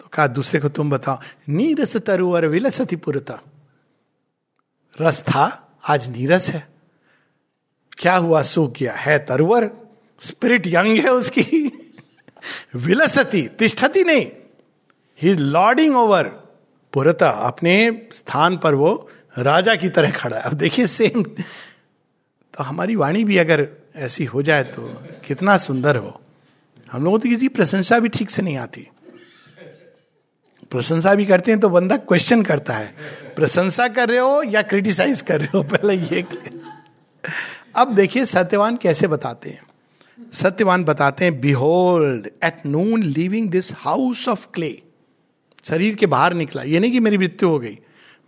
तो कहा, दूसरे को तुम बताओ, नीरस तरुवर विलसति पुरता। रस था, आज नीरस है। क्या हुआ सूख गया, है तरुवर? स्पिरिट यंग है उसकी। विलसती, तिष्ठती नहीं। ही इज़ लॉर्डिंग ओवर पुरता, अपने स्थान पर वो राजा की तरह खड़ा है। अब देखिए सेम तो हमारी वाणी भी अगर ऐसी हो जाए तो कितना सुंदर हो। हम लोगों तो किसी प्रशंसा भी ठीक से नहीं आती। प्रशंसा भी करते हैं तो बंदा क्वेश्चन करता है, प्रशंसा कर रहे हो या क्रिटिसाइज कर रहे हो? पहले ये अब देखिए सत्यवान कैसे बताते हैं। सत्यवान बताते हैं behold at noon living this house of clay शरीर के बाहर निकला। ये नहीं कि मेरी मृत्यु हो गई।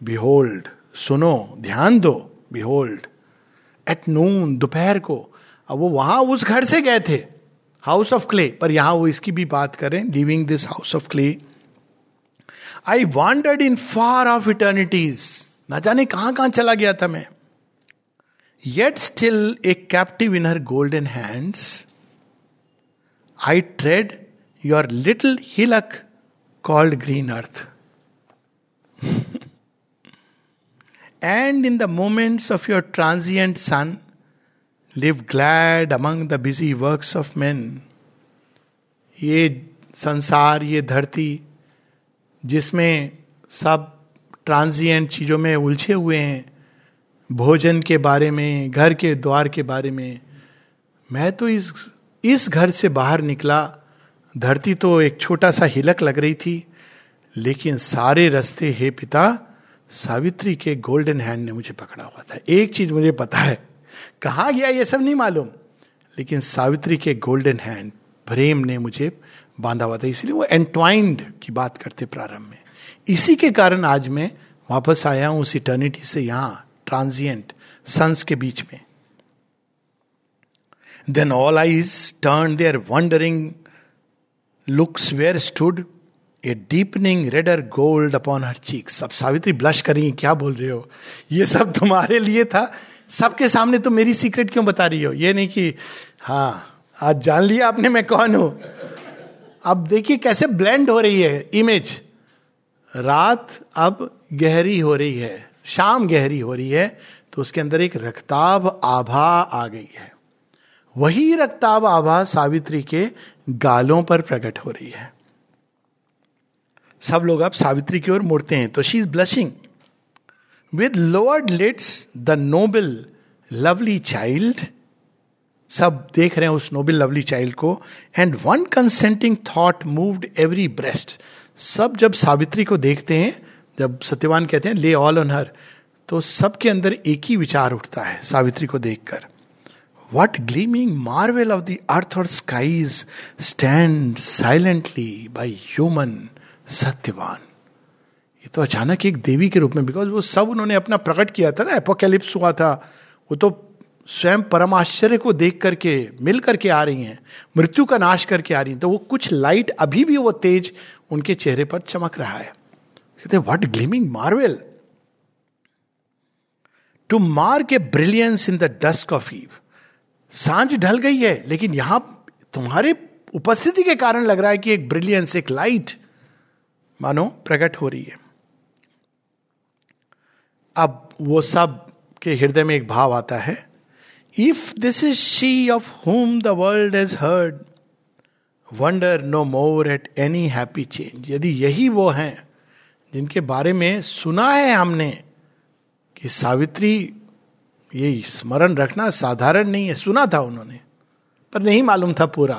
बिहोल्ड सुनो, ध्यान दो। बिहोल्ड एट नून दोपहर को अब वो वहाँ उस घर से गए थे हाउस ऑफ़ क्ले पर यहाँ वो इसकी भी बात करें living this house of clay I wanted in far off eternities ना जाने कहाँ कहाँ चला गया था मैं। Yet still a captive in her golden hands I tread your little hillock called green earth and in the moments of your transient sun live glad among the busy works of man ये संसार, ये धरती, जिसमें सब ट्रांजिएंट चीज़ों में उलझे हुए हैं, भोजन के बारे में, घर के द्वार के बारे में, मैं तो इस इस घर से बाहर निकला। धरती तो एक छोटा सा हिलक लग रही थी, लेकिन सारे रास्ते हे पिता, सावित्री के गोल्डन हैंड ने मुझे पकड़ा हुआ था। एक चीज़ मुझे पता है कहा गया ये सब नहीं मालूम। लेकिन सावित्री के गोल्डन हैंड प्रेम ने मुझे बांधा हुआ था। इसलिए वो एंट्वाइंड की बात करते प्रारंभ में। इसी के कारण आज मैं वापस आया हूँ उस इटर्निटी से यहाँ ट्रांजिएंट सन्स के बीच में। Then all eyes turn their wondering looks where stood a deepening redder gold upon her cheek अब सावित्री ब्लश करेंगी, क्या बोल रहे हो? ये सब तुम्हारे लिए था सबके सामने तो मेरी सीक्रेट क्यों बता रही हो? ये नहीं कि हाँ आज जान लिया आपने मैं कौन हूँ? अब देखिए कैसे ब्लेंड हो रही है इमेज रात अब गहरी हो रही है, शाम गहरी हो रही है तो उसके अंदर एक रक्ताब आभा आ गई है। वही रक्ताब आभा सावित्री के गालों पर प्रकट हो रही है। सब लोग अब सावित्री की ओर मुड़ते हैं तो she is blushing with lowered lids the noble lovely child सब देख रहे हैं उस नोबल लवली चाइल्ड को. And one consenting thought moved every breast सब जब सावित्री को देखते हैं, जब सत्यवान कहते हैं, ले ऑल ऑन हर तो सबके अंदर एक ही विचार उठता है सावित्री को देखकर। What gleaming marvel of the earth और skies stand silently by human Satyavan? ये तो अचानक एक देवी के रूप में बिकॉज़ वो सब उन्होंने अपना प्रकट किया था ना एपोकेलिप्स हुआ था। वो तो स्वयं परम आश्चर्य को देख करके, मिल करके आ रही हैं, मृत्यु का नाश करके आ रही हैं। तो वो कुछ लाइट अभी भी वो तेज उनके चेहरे पर चमक रहा है। कहते what gleaming marvel to mark a brilliance in the dusk of eve साँझ ढल गई है, लेकिन यहाँ तुम्हारे उपस्थिति के कारण लग रहा है कि एक ब्रिलियंस एक लाइट मानो प्रकट हो रही है। अब वो सब के हृदय में एक भाव आता है if this is she of whom the world has heard wonder no more at any happy change यदि यही वो हैं जिनके बारे में सुना है हमने कि सावित्री, ये स्मरण रखना साधारण नहीं है, सुना था उन्होंने, पर नहीं मालूम था पूरा।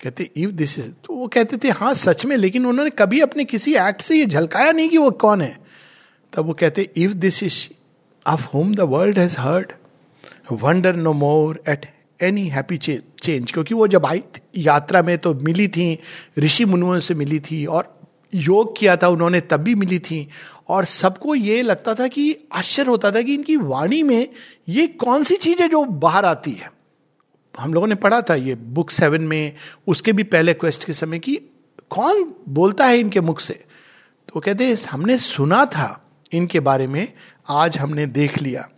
कहते इफ़ दिस इज़ तो वो कहते थे हाँ सच में, लेकिन उन्होंने कभी अपने किसी एक्ट से ये झलकाया नहीं कि वो कौन है? तब वो कहते if this is of whom the world has heard wonder no more at any happy change क्योंकि वो जब आई यात्रा में तो मिली थी, ऋषि मुनुओं से मिली थी और योग किया था उन्होंने, तब भी मिली थी। और सबको ये लगता था कि आश्चर्य होता था कि इनकी वाणी में ये कौन सी चीज़ है जो बाहर आती है। हम लोगों ने पढ़ा था ये बुक सेवन में, उसके भी पहले क्वेस्ट के समय कि कौन बोलता है इनके मुख से? तो वो कहते, हमने सुना था इनके बारे में आज हमने देख लिया।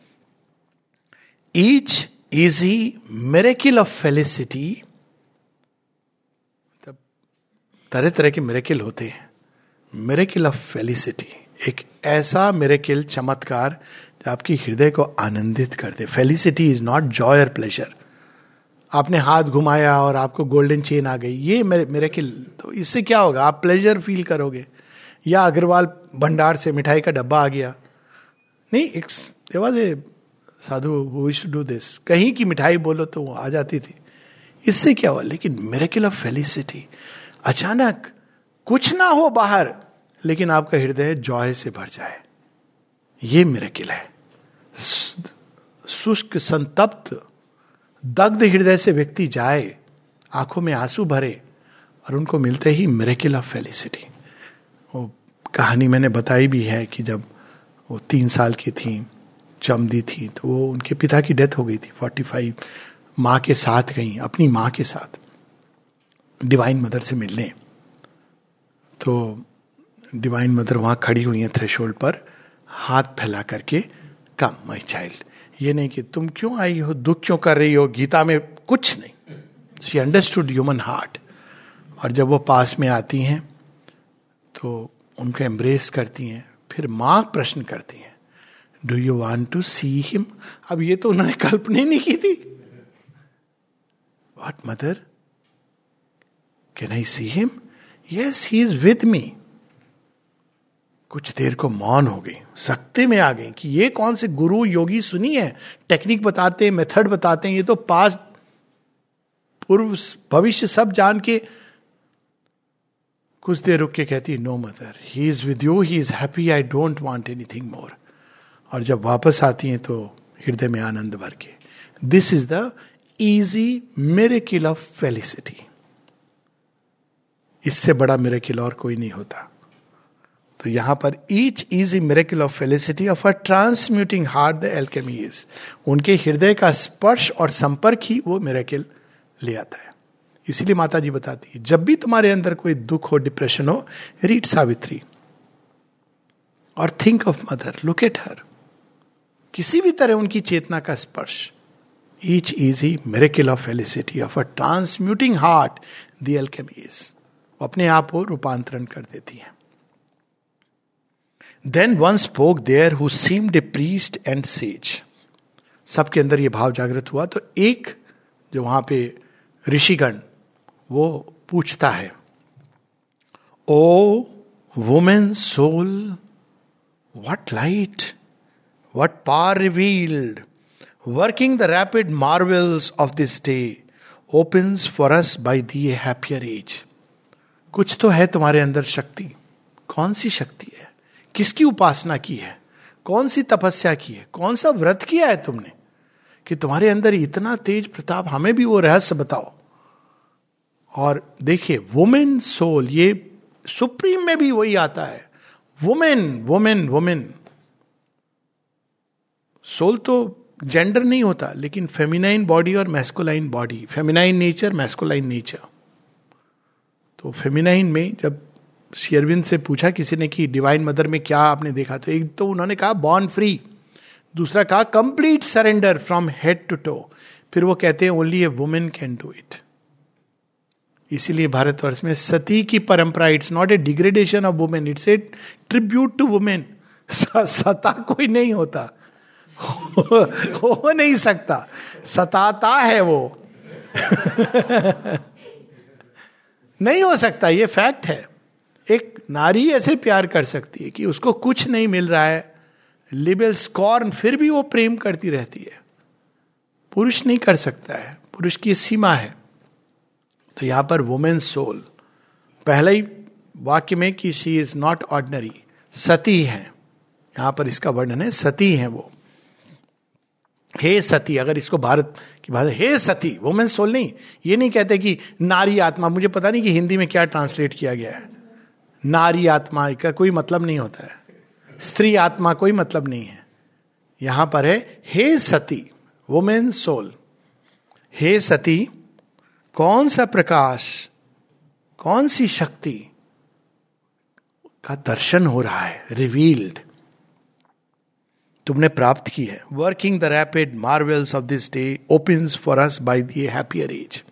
Each easy miracle of felicity तरह तरह के मेरेकिल होते हैं। मेरेकिल ऑफ़ फेलिसिटी एक ऐसा मेरेकिल चमत्कार जो आपकी हृदय को आनंदित कर दे। फेलिसिटी इज़ नॉट जॉय और प्लेजर आपने हाथ घुमाया और आपको गोल्डन चेन आ गई। ये मेरे मेरे किल तो इससे क्या होगा? आप प्लेजर फील करोगे। या अग्रवाल भंडार से मिठाई का डब्बा आ गया। नहीं, एक देवाज साधु विश डू दिस कहीं की मिठाई बोलो तो वो आ जाती थी। इससे क्या हुआ? लेकिन मेरेकिल ऑफ़ फेलिसिटी अचानक कुछ ना हो बाहर, लेकिन आपका हृदय जॉय से भर जाए। ये मेरेकिल है। शुष्क, संतप्त, दग्ध हृदय से व्यक्ति जाए, आँखों में आँसू भरे और उनको मिलते ही मेरेकिल ऑफ़ फेलिसिटी कहानी मैंने बताई भी है कि जब वो तीन साल की थी, चमदी थी तो वो उनके पिता की डेथ हो गई थी। फोर्टी फाइव माँ के साथ गई, अपनी माँ के साथ, डिवाइन मदर से मिलने। तो डिवाइन मदर वहाँ खड़ी हुई हैं थ्रेशोल्ड पर, हाथ फैला करके, कम माई चाइल्ड ये नहीं कि तुम क्यों आई हो, दुख क्यों कर रही हो? गीता में कुछ नहीं। शी अंडरस्टूड ह्यूमन हार्ट और जब वो पास में आती हैं तो उनको एम्ब्रेस करती हैं, फिर माँ प्रश्न करती हैं। Do you want to see him अब ये तो उन्होंने कल्पना नहीं की थी। What mother can I see him yes he is with me कुछ देर को मौन हो गई सकते में आ गई कि ये कौन से गुरु योगी सुनी है? टेक्निक बताते हैं मेथड बताते हैं, ये तो पास पूर्व, भविष्य सब जान के कुछ देर रुक के कहती no mother he is with you he is happy I don't want anything more और जब वापस आती हैं तो हृदय में आनंद भर के। दिस इज़ द इजी मेरे किल ऑफ़ फेलिसिटी इससे बड़ा मेरे किल और कोई नहीं होता। तो यहाँ पर each is miracle of felicity of a transmuting heart the alchemy is उनके हृदय का स्पर्श और संपर्क ही वो मेरेकिल ले आता है। इसीलिए माता जी बताती है, जब भी तुम्हारे अंदर कोई दुख हो डिप्रेशन हो रीड सावित्री। और think of mother look at her किसी भी तरह उनकी चेतना का स्पर्श। Each is he miracle of felicity of a transmuting heart the alchemy is अपने आप को रूपांतरण कर देती है। Then one spoke there who seemed a priest and sage सबके अंदर ये भाव जागृत हुआ तो एक जो वहाँ पे ऋषिगण वो पूछता है, O woman soul what light what power revealed working the rapid marvels of this day open for us by thee happier age कुछ तो है तुम्हारे अंदर शक्ति। कौन सी शक्ति है? किसकी उपासना की है? कौन सी तपस्या की है? कौन सा व्रत किया है तुमने? कि तुम्हारे अंदर इतना तेज प्रताप हमें भी वो रहस्य बताओ। और देखिए वुमेन सोल ये सुप्रीम में भी वही आता है। वुमेन वुमेन वुमेन सोल तो जेंडर नहीं होता, लेकिन फेमिनाइन बॉडी और masculine body feminine nature masculine nature तो फेमिनाइन में जब शेयरविंद से पूछा किसी ने कि डिवाइन मदर में क्या आपने देखा तो एक तो उन्होंने कहा बॉर्न फ्री दूसरा कहा complete surrender from head to toe फिर वो कहते हैं only a woman can do it इसीलिए भारतवर्ष में सती की परंपरा it's not a degradation of woman it's a tribute to woman सता कोई नहीं होता। हो नहीं सकता। सताता है वो। नहीं हो सकता, ये फैक्ट है। एक नारी ऐसे प्यार कर सकती है कि उसको कुछ नहीं मिल रहा है। लिबल स्कॉर्न फिर भी वो प्रेम करती रहती है। पुरुष नहीं कर सकता है। पुरुष की सीमा है। तो यहाँ पर वुमेन सोल पहले ही वाक्य में कि she is not ordinary sati है। यहाँ पर इसका वर्णन है, सती है वो। हे सती, अगर इसको भारत की भाषा, हे सती वुमेन सोल नहीं, ये नहीं कहते कि नारी आत्मा, मुझे पता नहीं कि हिंदी में क्या ट्रांसलेट किया गया है। नारी आत्मा का कोई मतलब नहीं होता है। स्त्री आत्मा कोई मतलब नहीं है। यहाँ पर है, हे सती वुमेन सोल हे सती कौन सा प्रकाश, कौन सी शक्ति का दर्शन हो रहा है रिवील्ड तुमने प्राप्त की है। Working the rapid marvels of this day open for us by thee happier age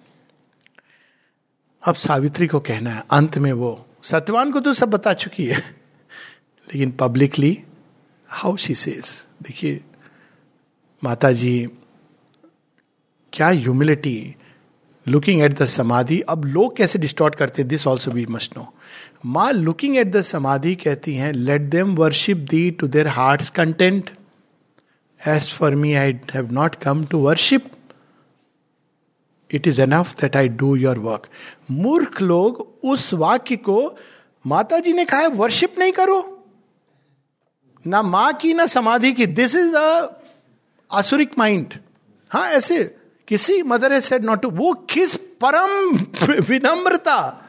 अब सावित्री को कहना है, अंत में वो, सत्यवान को तो सब बता चुकी है। लेकिन पब्लिकली हाउ शी सेज देखिए माता जी क्या ह्यूमिलिटी लुकिंग एट द समाधि अब लोग कैसे डिस्टॉर्ट करते this also we must know माँ लुकिंग एट द समाधि कहती हैं let them worship thee to their heart content as for me I have not come to worship it is enough that I do your work मूर्ख लोग उस वाक्य को माता जी ने कहा है वर्शिप नहीं करो। ना माँ की, ना समाधि की। This is the asuric mind हाँ ऐसे किसी mother a said not to वो किस परम विनम्रता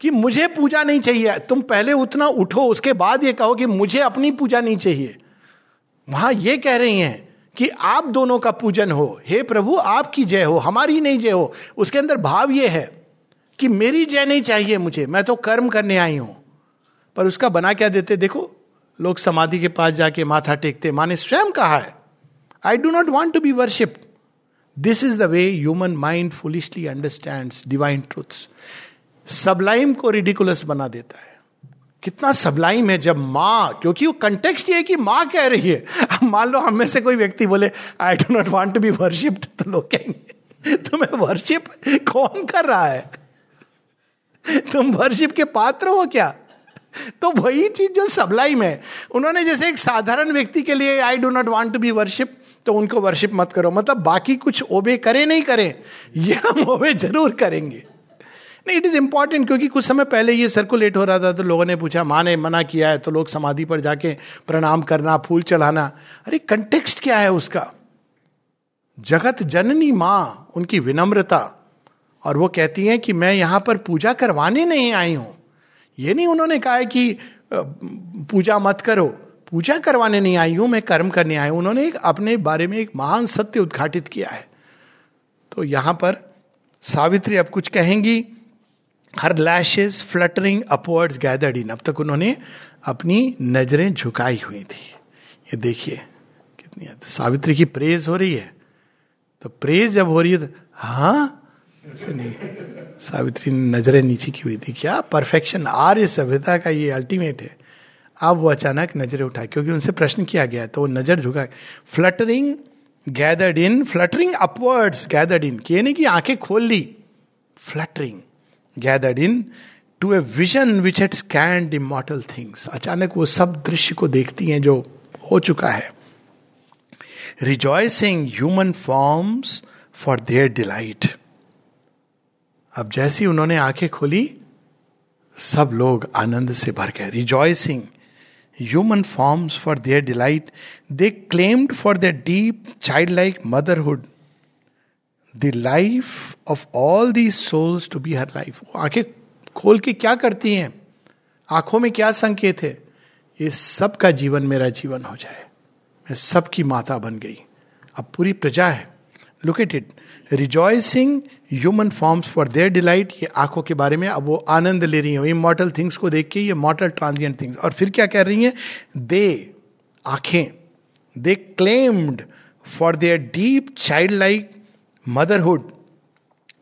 कि मुझे पूजा नहीं चाहिए? तुम पहले उतना उठो, उसके बाद ये कहो कि मुझे अपनी पूजा नहीं चाहिए। वहाँ ये कह रही हैं कि आप दोनों का पूजन हो। हे प्रभु, आपकी जय हो, हमारी नहीं जय हो। उसके अंदर भाव ये है कि मेरी जय नहीं चाहिए मुझे, मैं तो कर्म करने आई हूँ। पर उसका बना क्या देते? देखो, लोग समाधि के पास जाके माथा टेकते, माने स्वयं कहा है I do not want to be worship this is the way human mind foolishly understand divine truths sublime को रिडिकुलस बना देता है। कितना सबलाइम है जब माँ, क्योंकि वो कंटेक्स्ट ये है कि माँ कह रही है। अब मान लो हम में से कोई व्यक्ति बोले I do not want to be worshipped तो लोग कहेंगे तुम्हें वर्शिप कौन कर रहा है? तुम वर्शिप के पात्र हो क्या? तो वही चीज़ जो सबलाइम है। उन्होंने जैसे एक साधारण व्यक्ति के लिए I do not want to be worship तो उनको वर्शिप मत करो। मतलब बाकी कुछ ओबे करें नहीं करें, ये हम ओबे ज़रूर करेंगे। नहीं इट इज़ इंपॉर्टेंट क्योंकि कुछ समय पहले ये सर्कुलेट हो रहा था तो लोगों ने पूछा, माँ ने मना किया है? तो लोग समाधि पर जाके प्रणाम करना, फूल चढ़ाना। अरे कंटेक्स्ट क्या है उसका? जगत जननी माँ, उनकी विनम्रता। और वो कहती हैं कि, मैं यहाँ पर पूजा करवाने नहीं आई हूँ। ये नहीं उन्होंने कहा है कि पूजा मत करो। पूजा करवाने नहीं आई हूँ, मैं कर्म करने आई उन्होंने एक अपने बारे में एक महान सत्य उद्घाटित किया है। तो यहाँ पर सावित्री अब कुछ कहेंगी। हर lashes fluttering upwards gathered in अब तक उन्होंने अपनी नज़रें झुकाई हुई थी। ये देखिए, कितनी सावित्री की प्रेज हो रही है। तो प्रेज जब हो रही है तो हाँ ऐसे नहीं। सावित्री ने नज़रें नीचे की हुई थी क्या परफेक्शन आर्य सभ्यता का ये अल्टीमेट है। अब वो अचानक नज़रें उठाए क्योंकि उनसे प्रश्न किया गया तो वो नज़र झुका। Fluttering gathered in fluttering upwards gathered in किए नहीं कि आँखें खोल ली। Fluttering gathered into a vision which had scanned immortal things अचानक वो सब दृश्य को देखती हैं जो हो चुका है। Rejoicing human forms for their delight अब जैसी उन्होंने आँखें खोली, सब लोग आनंद से भर गए rejoicing human forms for their delight they claimed for their deep childlike motherhood the life of all the souls to be her life आँखें खोल के क्या करती हैं? आँखों में क्या संकेत है? ये सब का जीवन मेरा जीवन हो जाए। मैं सबकी माता बन गई। अब पूरी प्रजा है। Look at it rejoicing human forms for their delight ये आँखों के बारे में अब वो आनंद ले रही हैं। इमोटल थिंग्स को देख के, ये मॉटल ट्रांजिएंट थिंग्स और फिर क्या कह रही हैं? दे आँखें they claimed for their deep childlike motherhood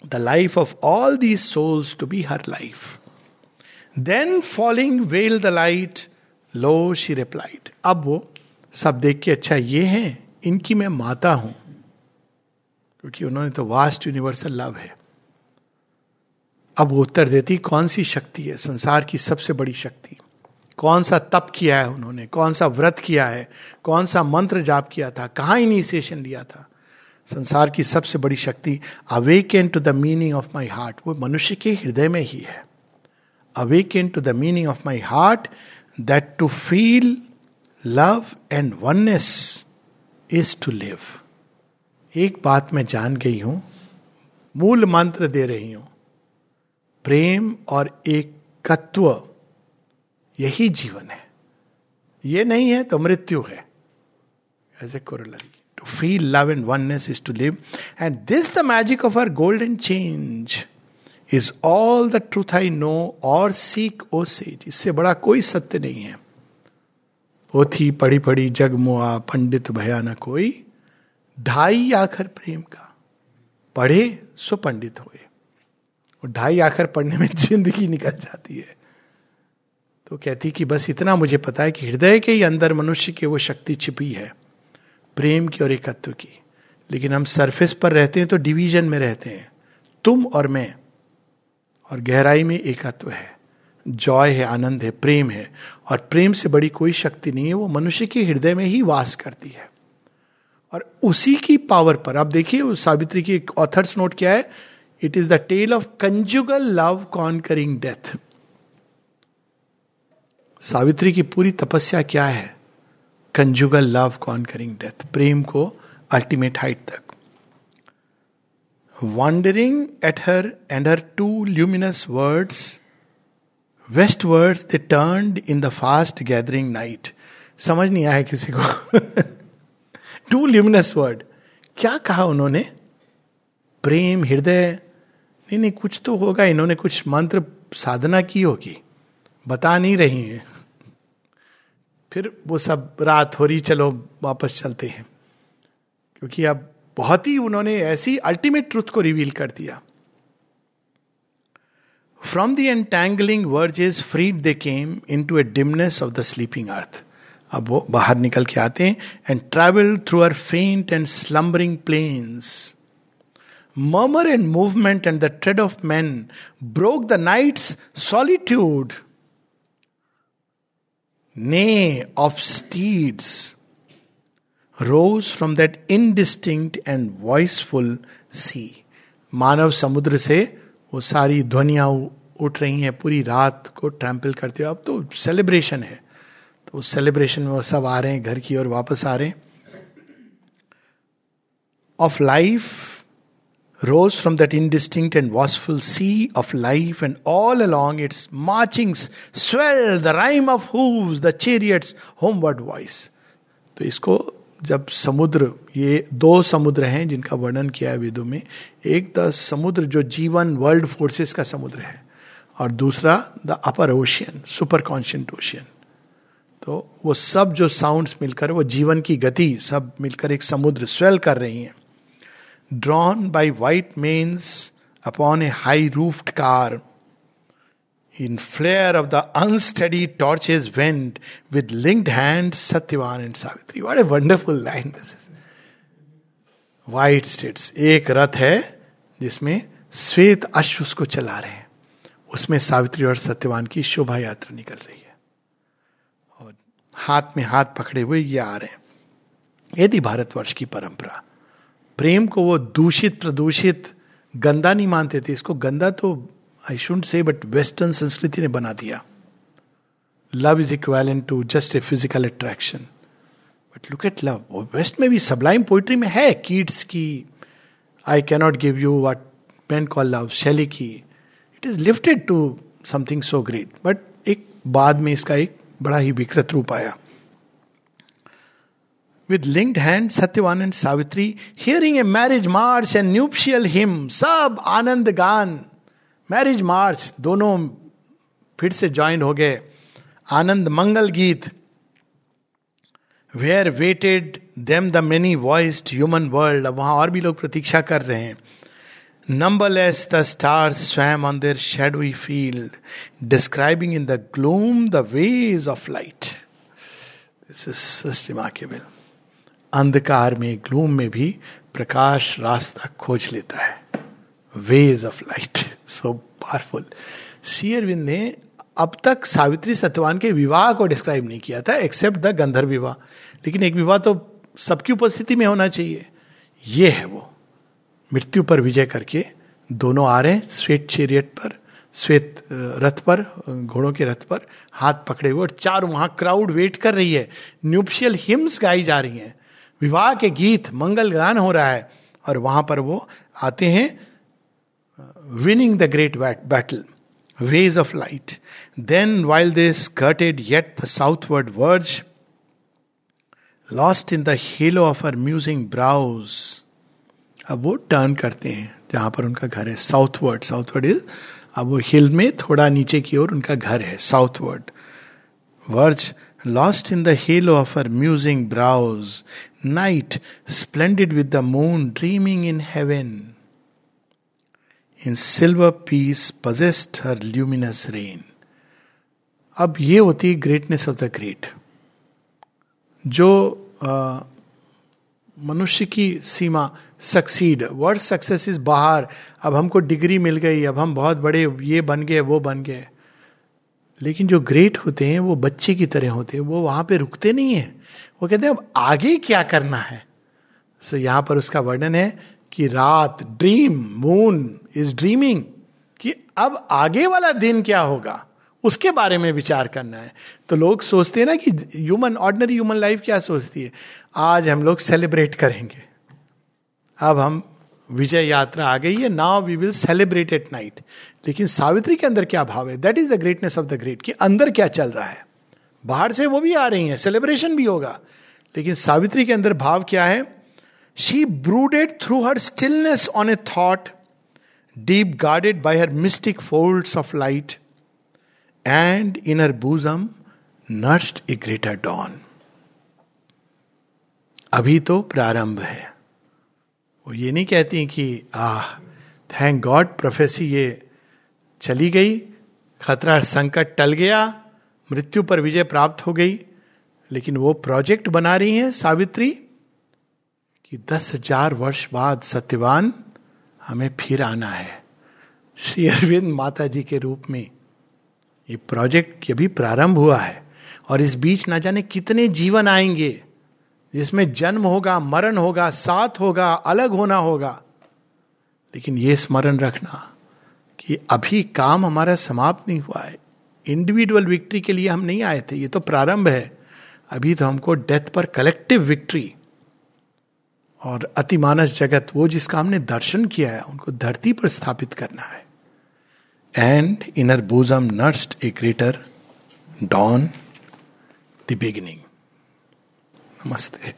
the life of all these souls to be her life then following well the light lo she replied अब वो सब देख के अच्छा ये है, इनकी मैं माता हूँ। क्योंकि उन्होंने तो वास्ट यूनिवर्सल लव है। अब वो उत्तर देती, कौन सी शक्ति है? संसार की सबसे बड़ी शक्ति। कौन सा तप किया है उन्होंने? कौन सा व्रत किया है? कौन सा मंत्र जाप किया था? कहाँ इनिशिएशन लिया था? संसार की सबसे बड़ी शक्ति awaken to the meaning of my heart वो मनुष्य के हृदय में ही है। Awaken to the meaning of my heart that to feel love and oneness is to live एक बात मैं जान गई हूँ, मूल मंत्र दे रही हूँ, प्रेम और एकत्व, यही जीवन है। ये नहीं है तो मृत्यु है। As a corollary to feel love and oneness is to live and this the magic of our golden change is all the truth I know or seek O sage इससे बड़ा कोई सत्य नहीं है। पोथी पढ़ी पढ़ी जग मुआ पंडित भया न कोई ढाई आखर प्रेम का, पढ़े सो पंडित हुए। और ढाई आखर पढ़ने में ज़िंदगी निकल जाती है। तो कहती कि बस इतना मुझे पता है कि हृदय के ही अंदर मनुष्य की वो शक्ति छिपी है, प्रेम की और एकत्व की। लेकिन हम सरफेस पर रहते हैं तो डिवीज़न में रहते हैं। तुम और मैं, और गहराई में एकत्व है। जॉय है, आनंद है, प्रेम है। और प्रेम से बड़ी कोई शक्ति नहीं है, वो मनुष्य के हृदय में ही वास करती है। और उसी की पावर पर, आप देखिए सावित्री की ऑथर्स नोट क्या है? It is the tale of conjugal love conquering death Savitri की पूरी तपस्या क्या है? कंजुगल लव कॉन्करिंग डेथ प्रेम को अल्टीमेट हाइट तक। Wondering at her and her too luminous words west words they turn in the fast gathering night समझ नहीं आया किसी को। To luminous word. क्या कहा उन्होंने? प्रेम, हृदय। नहीं नहीं, कुछ तो होगा, इन्होंने कुछ मंत्र साधना की होगी। बता नहीं रही हैं। फिर वो सब रात हो रही, चलो वापस चलते हैं। क्योंकि अब बहुत ही उन्होंने ऐसी अल्टीमेट ट्रुथ को रिवील कर दिया। From the entangling is freed they came into a dimness of the sleeping earth अब वो बाहर निकल के आते हैं and travel through our faint and slumbering plains murmur and movement and the tread of man broke the night solitude neigh of steeds rose from that indistinct and voiceful sea मानव समुद्र से वो सारी ध्वनिया उठ रही हैं, पूरी रात को ट्रैम्पल करते हुए। अब तो सेलिब्रेशन है। तो उस सेलिब्रेशन में वो सब आ रहे हैं घर की ओर वापस आ रहे of life rose from that indistinct and watchful sea of life, and all along its marchings swelled the rhyme of hooves, the chariots' homeward voice. तो इसको जब समुद्र ये दो समुद्र हैं जिनका वर्णन किया है वेदों में एक द समुद्र जो जीवन वर्ल्ड फोर्सेस का समुद्र है और दूसरा the upper ocean super conscient ocean तो वो सब जो साउंड्स मिलकर, वो जीवन की गति सब मिलकर एक समुद्र स्वेल कर रही हैं। Drawn by white manes upon a high roofed car in flare of the unsteady torches went with linked hand Satyavan and Savitri what a wonderful line this is white steeds एक रथ है जिसमें श्वेत अश्व उसको चला रहे हैं उसमें सावित्री और सत्यवान की शोभा यात्रा निकल रही है हाथ में हाथ पकड़े हुए ये आ रहे हैं। यदि भारतवर्ष की परंपरा प्रेम को वो दूषित, प्रदूषित, गंदा नहीं मानते थे, इसको गंदा तो I should say but western संस्कृति ने बना दिया। Love is equal to just a physical attraction but look at love वो वेस्ट में भी सबलाइम पोइट्री में है कीट्स की I cannot give you what man call love Shelley की। It is lifted to something so great but एक बाद में इसका एक बड़ा ही विकृत रूप आया। With linked hand Satyavan and Savitri hearing a marriage march and nuptial hymn सब आनंद गान मैरिज मार्च दोनों फिर से ज्वाइन हो गए। आनंद मंगल गीत were waited them the many voiced human world अब वहाँ और भी लोग प्रतीक्षा कर रहे हैं। Numberless the stars swam on their shadowy field, describing in the gloom the ways of light. This is just remarkable. अंधकार में ग्लूम में भी प्रकाश रास्ता खोज लेता है ways of light so powerful शेयरविंद ने अब तक सावित्री सत्यवान के विवाह को डिस्क्राइब नहीं किया था एक्सेप्ट द गंधर्व विवाह लेकिन एक विवाह तो सबकी उपस्थिति में होना चाहिए ये है वो मृत्यु पर विजय करके दोनों आ रहे हैं, श्वेत चेरियट पर, श्वेत रथ पर, घोड़ों के रथ पर, हाथ पकड़े हुए, और चार वहाँ क्राउड वेट कर रही है। न्यूपशियल हिम्स गाई जा रही हैं। विवाह के गीत मंगल गान हो रहा है, और वहाँ पर वो आते हैं winning the great battle ways of light then while they skirted yet the southward verge lost in the halo of her musing brows अब वो टर्न करते हैं, जहाँ पर उनका घर है साउथवर्ड साउथवर्ड इज़ अब वो हिल में थोड़ा नीचे की ओर उनका घर है southward verge lost in the halo of her musing brows night splendid with the moon dreaming in heaven in silver peace possessed her luminous reign अब ये होती है ग्रेटनेस ऑफ़ द ग्रेट जो मनुष्य की सीमा सक्सीड वर्ड सक्सेस इज़ बाहर अब हमको डिग्री मिल गई अब हम बहुत बड़े ये बन गए वो बन गए। लेकिन जो ग्रेट होते हैं वो बच्चे की तरह होते हैं वो वहाँ पे रुकते नहीं है। वो कहते हैं अब आगे क्या करना है? सो so, यहाँ पर उसका वर्णन है कि रात ड्रीम मून इज़ ड्रीमिंग कि अब आगे वाला दिन क्या होगा? उसके बारे में विचार करना है। तो लोग सोचते हैं ना कि ह्यूमन ऑर्डनरी ह्यूमन लाइफ क्या सोचती है? आज हम लोग सेलिब्रेट करेंगे। अब हम विजय यात्रा आ गई है now we will celebrate at night लेकिन सावित्री के अंदर क्या भाव है? That is the greatness of the great कि अंदर क्या चल रहा है। बाहर से वो भी आ रही है सेलिब्रेशन भी होगा। लेकिन सावित्री के अंदर भाव क्या है? She brooded through her stillness on a thought deep guarded by her mystic fold of light and in her bosom nursed a greater dawn अभी तो प्रारंभ है। वो ये नहीं कहती कि, आह थैंक गॉड प्रोफेसी ये चली गई, खतरा संकट टल गया, मृत्यु पर विजय प्राप्त हो गई, लेकिन वो प्रोजेक्ट बना रही हैं सावित्री कि दस हज़ार वर्ष बाद सत्यवान हमें फिर आना है। श्री अरविंद माता जी के रूप में ये प्रोजेक्ट अभी प्रारंभ हुआ है। और इस बीच ना जाने कितने जीवन आएँगे। जिसमें जन्म होगा, मरण होगा, साथ होगा, अलग होना होगा। लेकिन ये स्मरण रखना कि अभी काम हमारा समाप्त नहीं हुआ है। इंडिविजुअल विक्ट्री के लिए हम नहीं आए थे, ये तो प्रारंभ है। अभी तो हमको डेथ पर कलेक्टिव विक्ट्री और अतिमानस जगत, वो जिसका हमने दर्शन किया है, उनको धरती पर स्थापित करना है। and in her bosom nursed a greater dawn, the beginning. Namaste.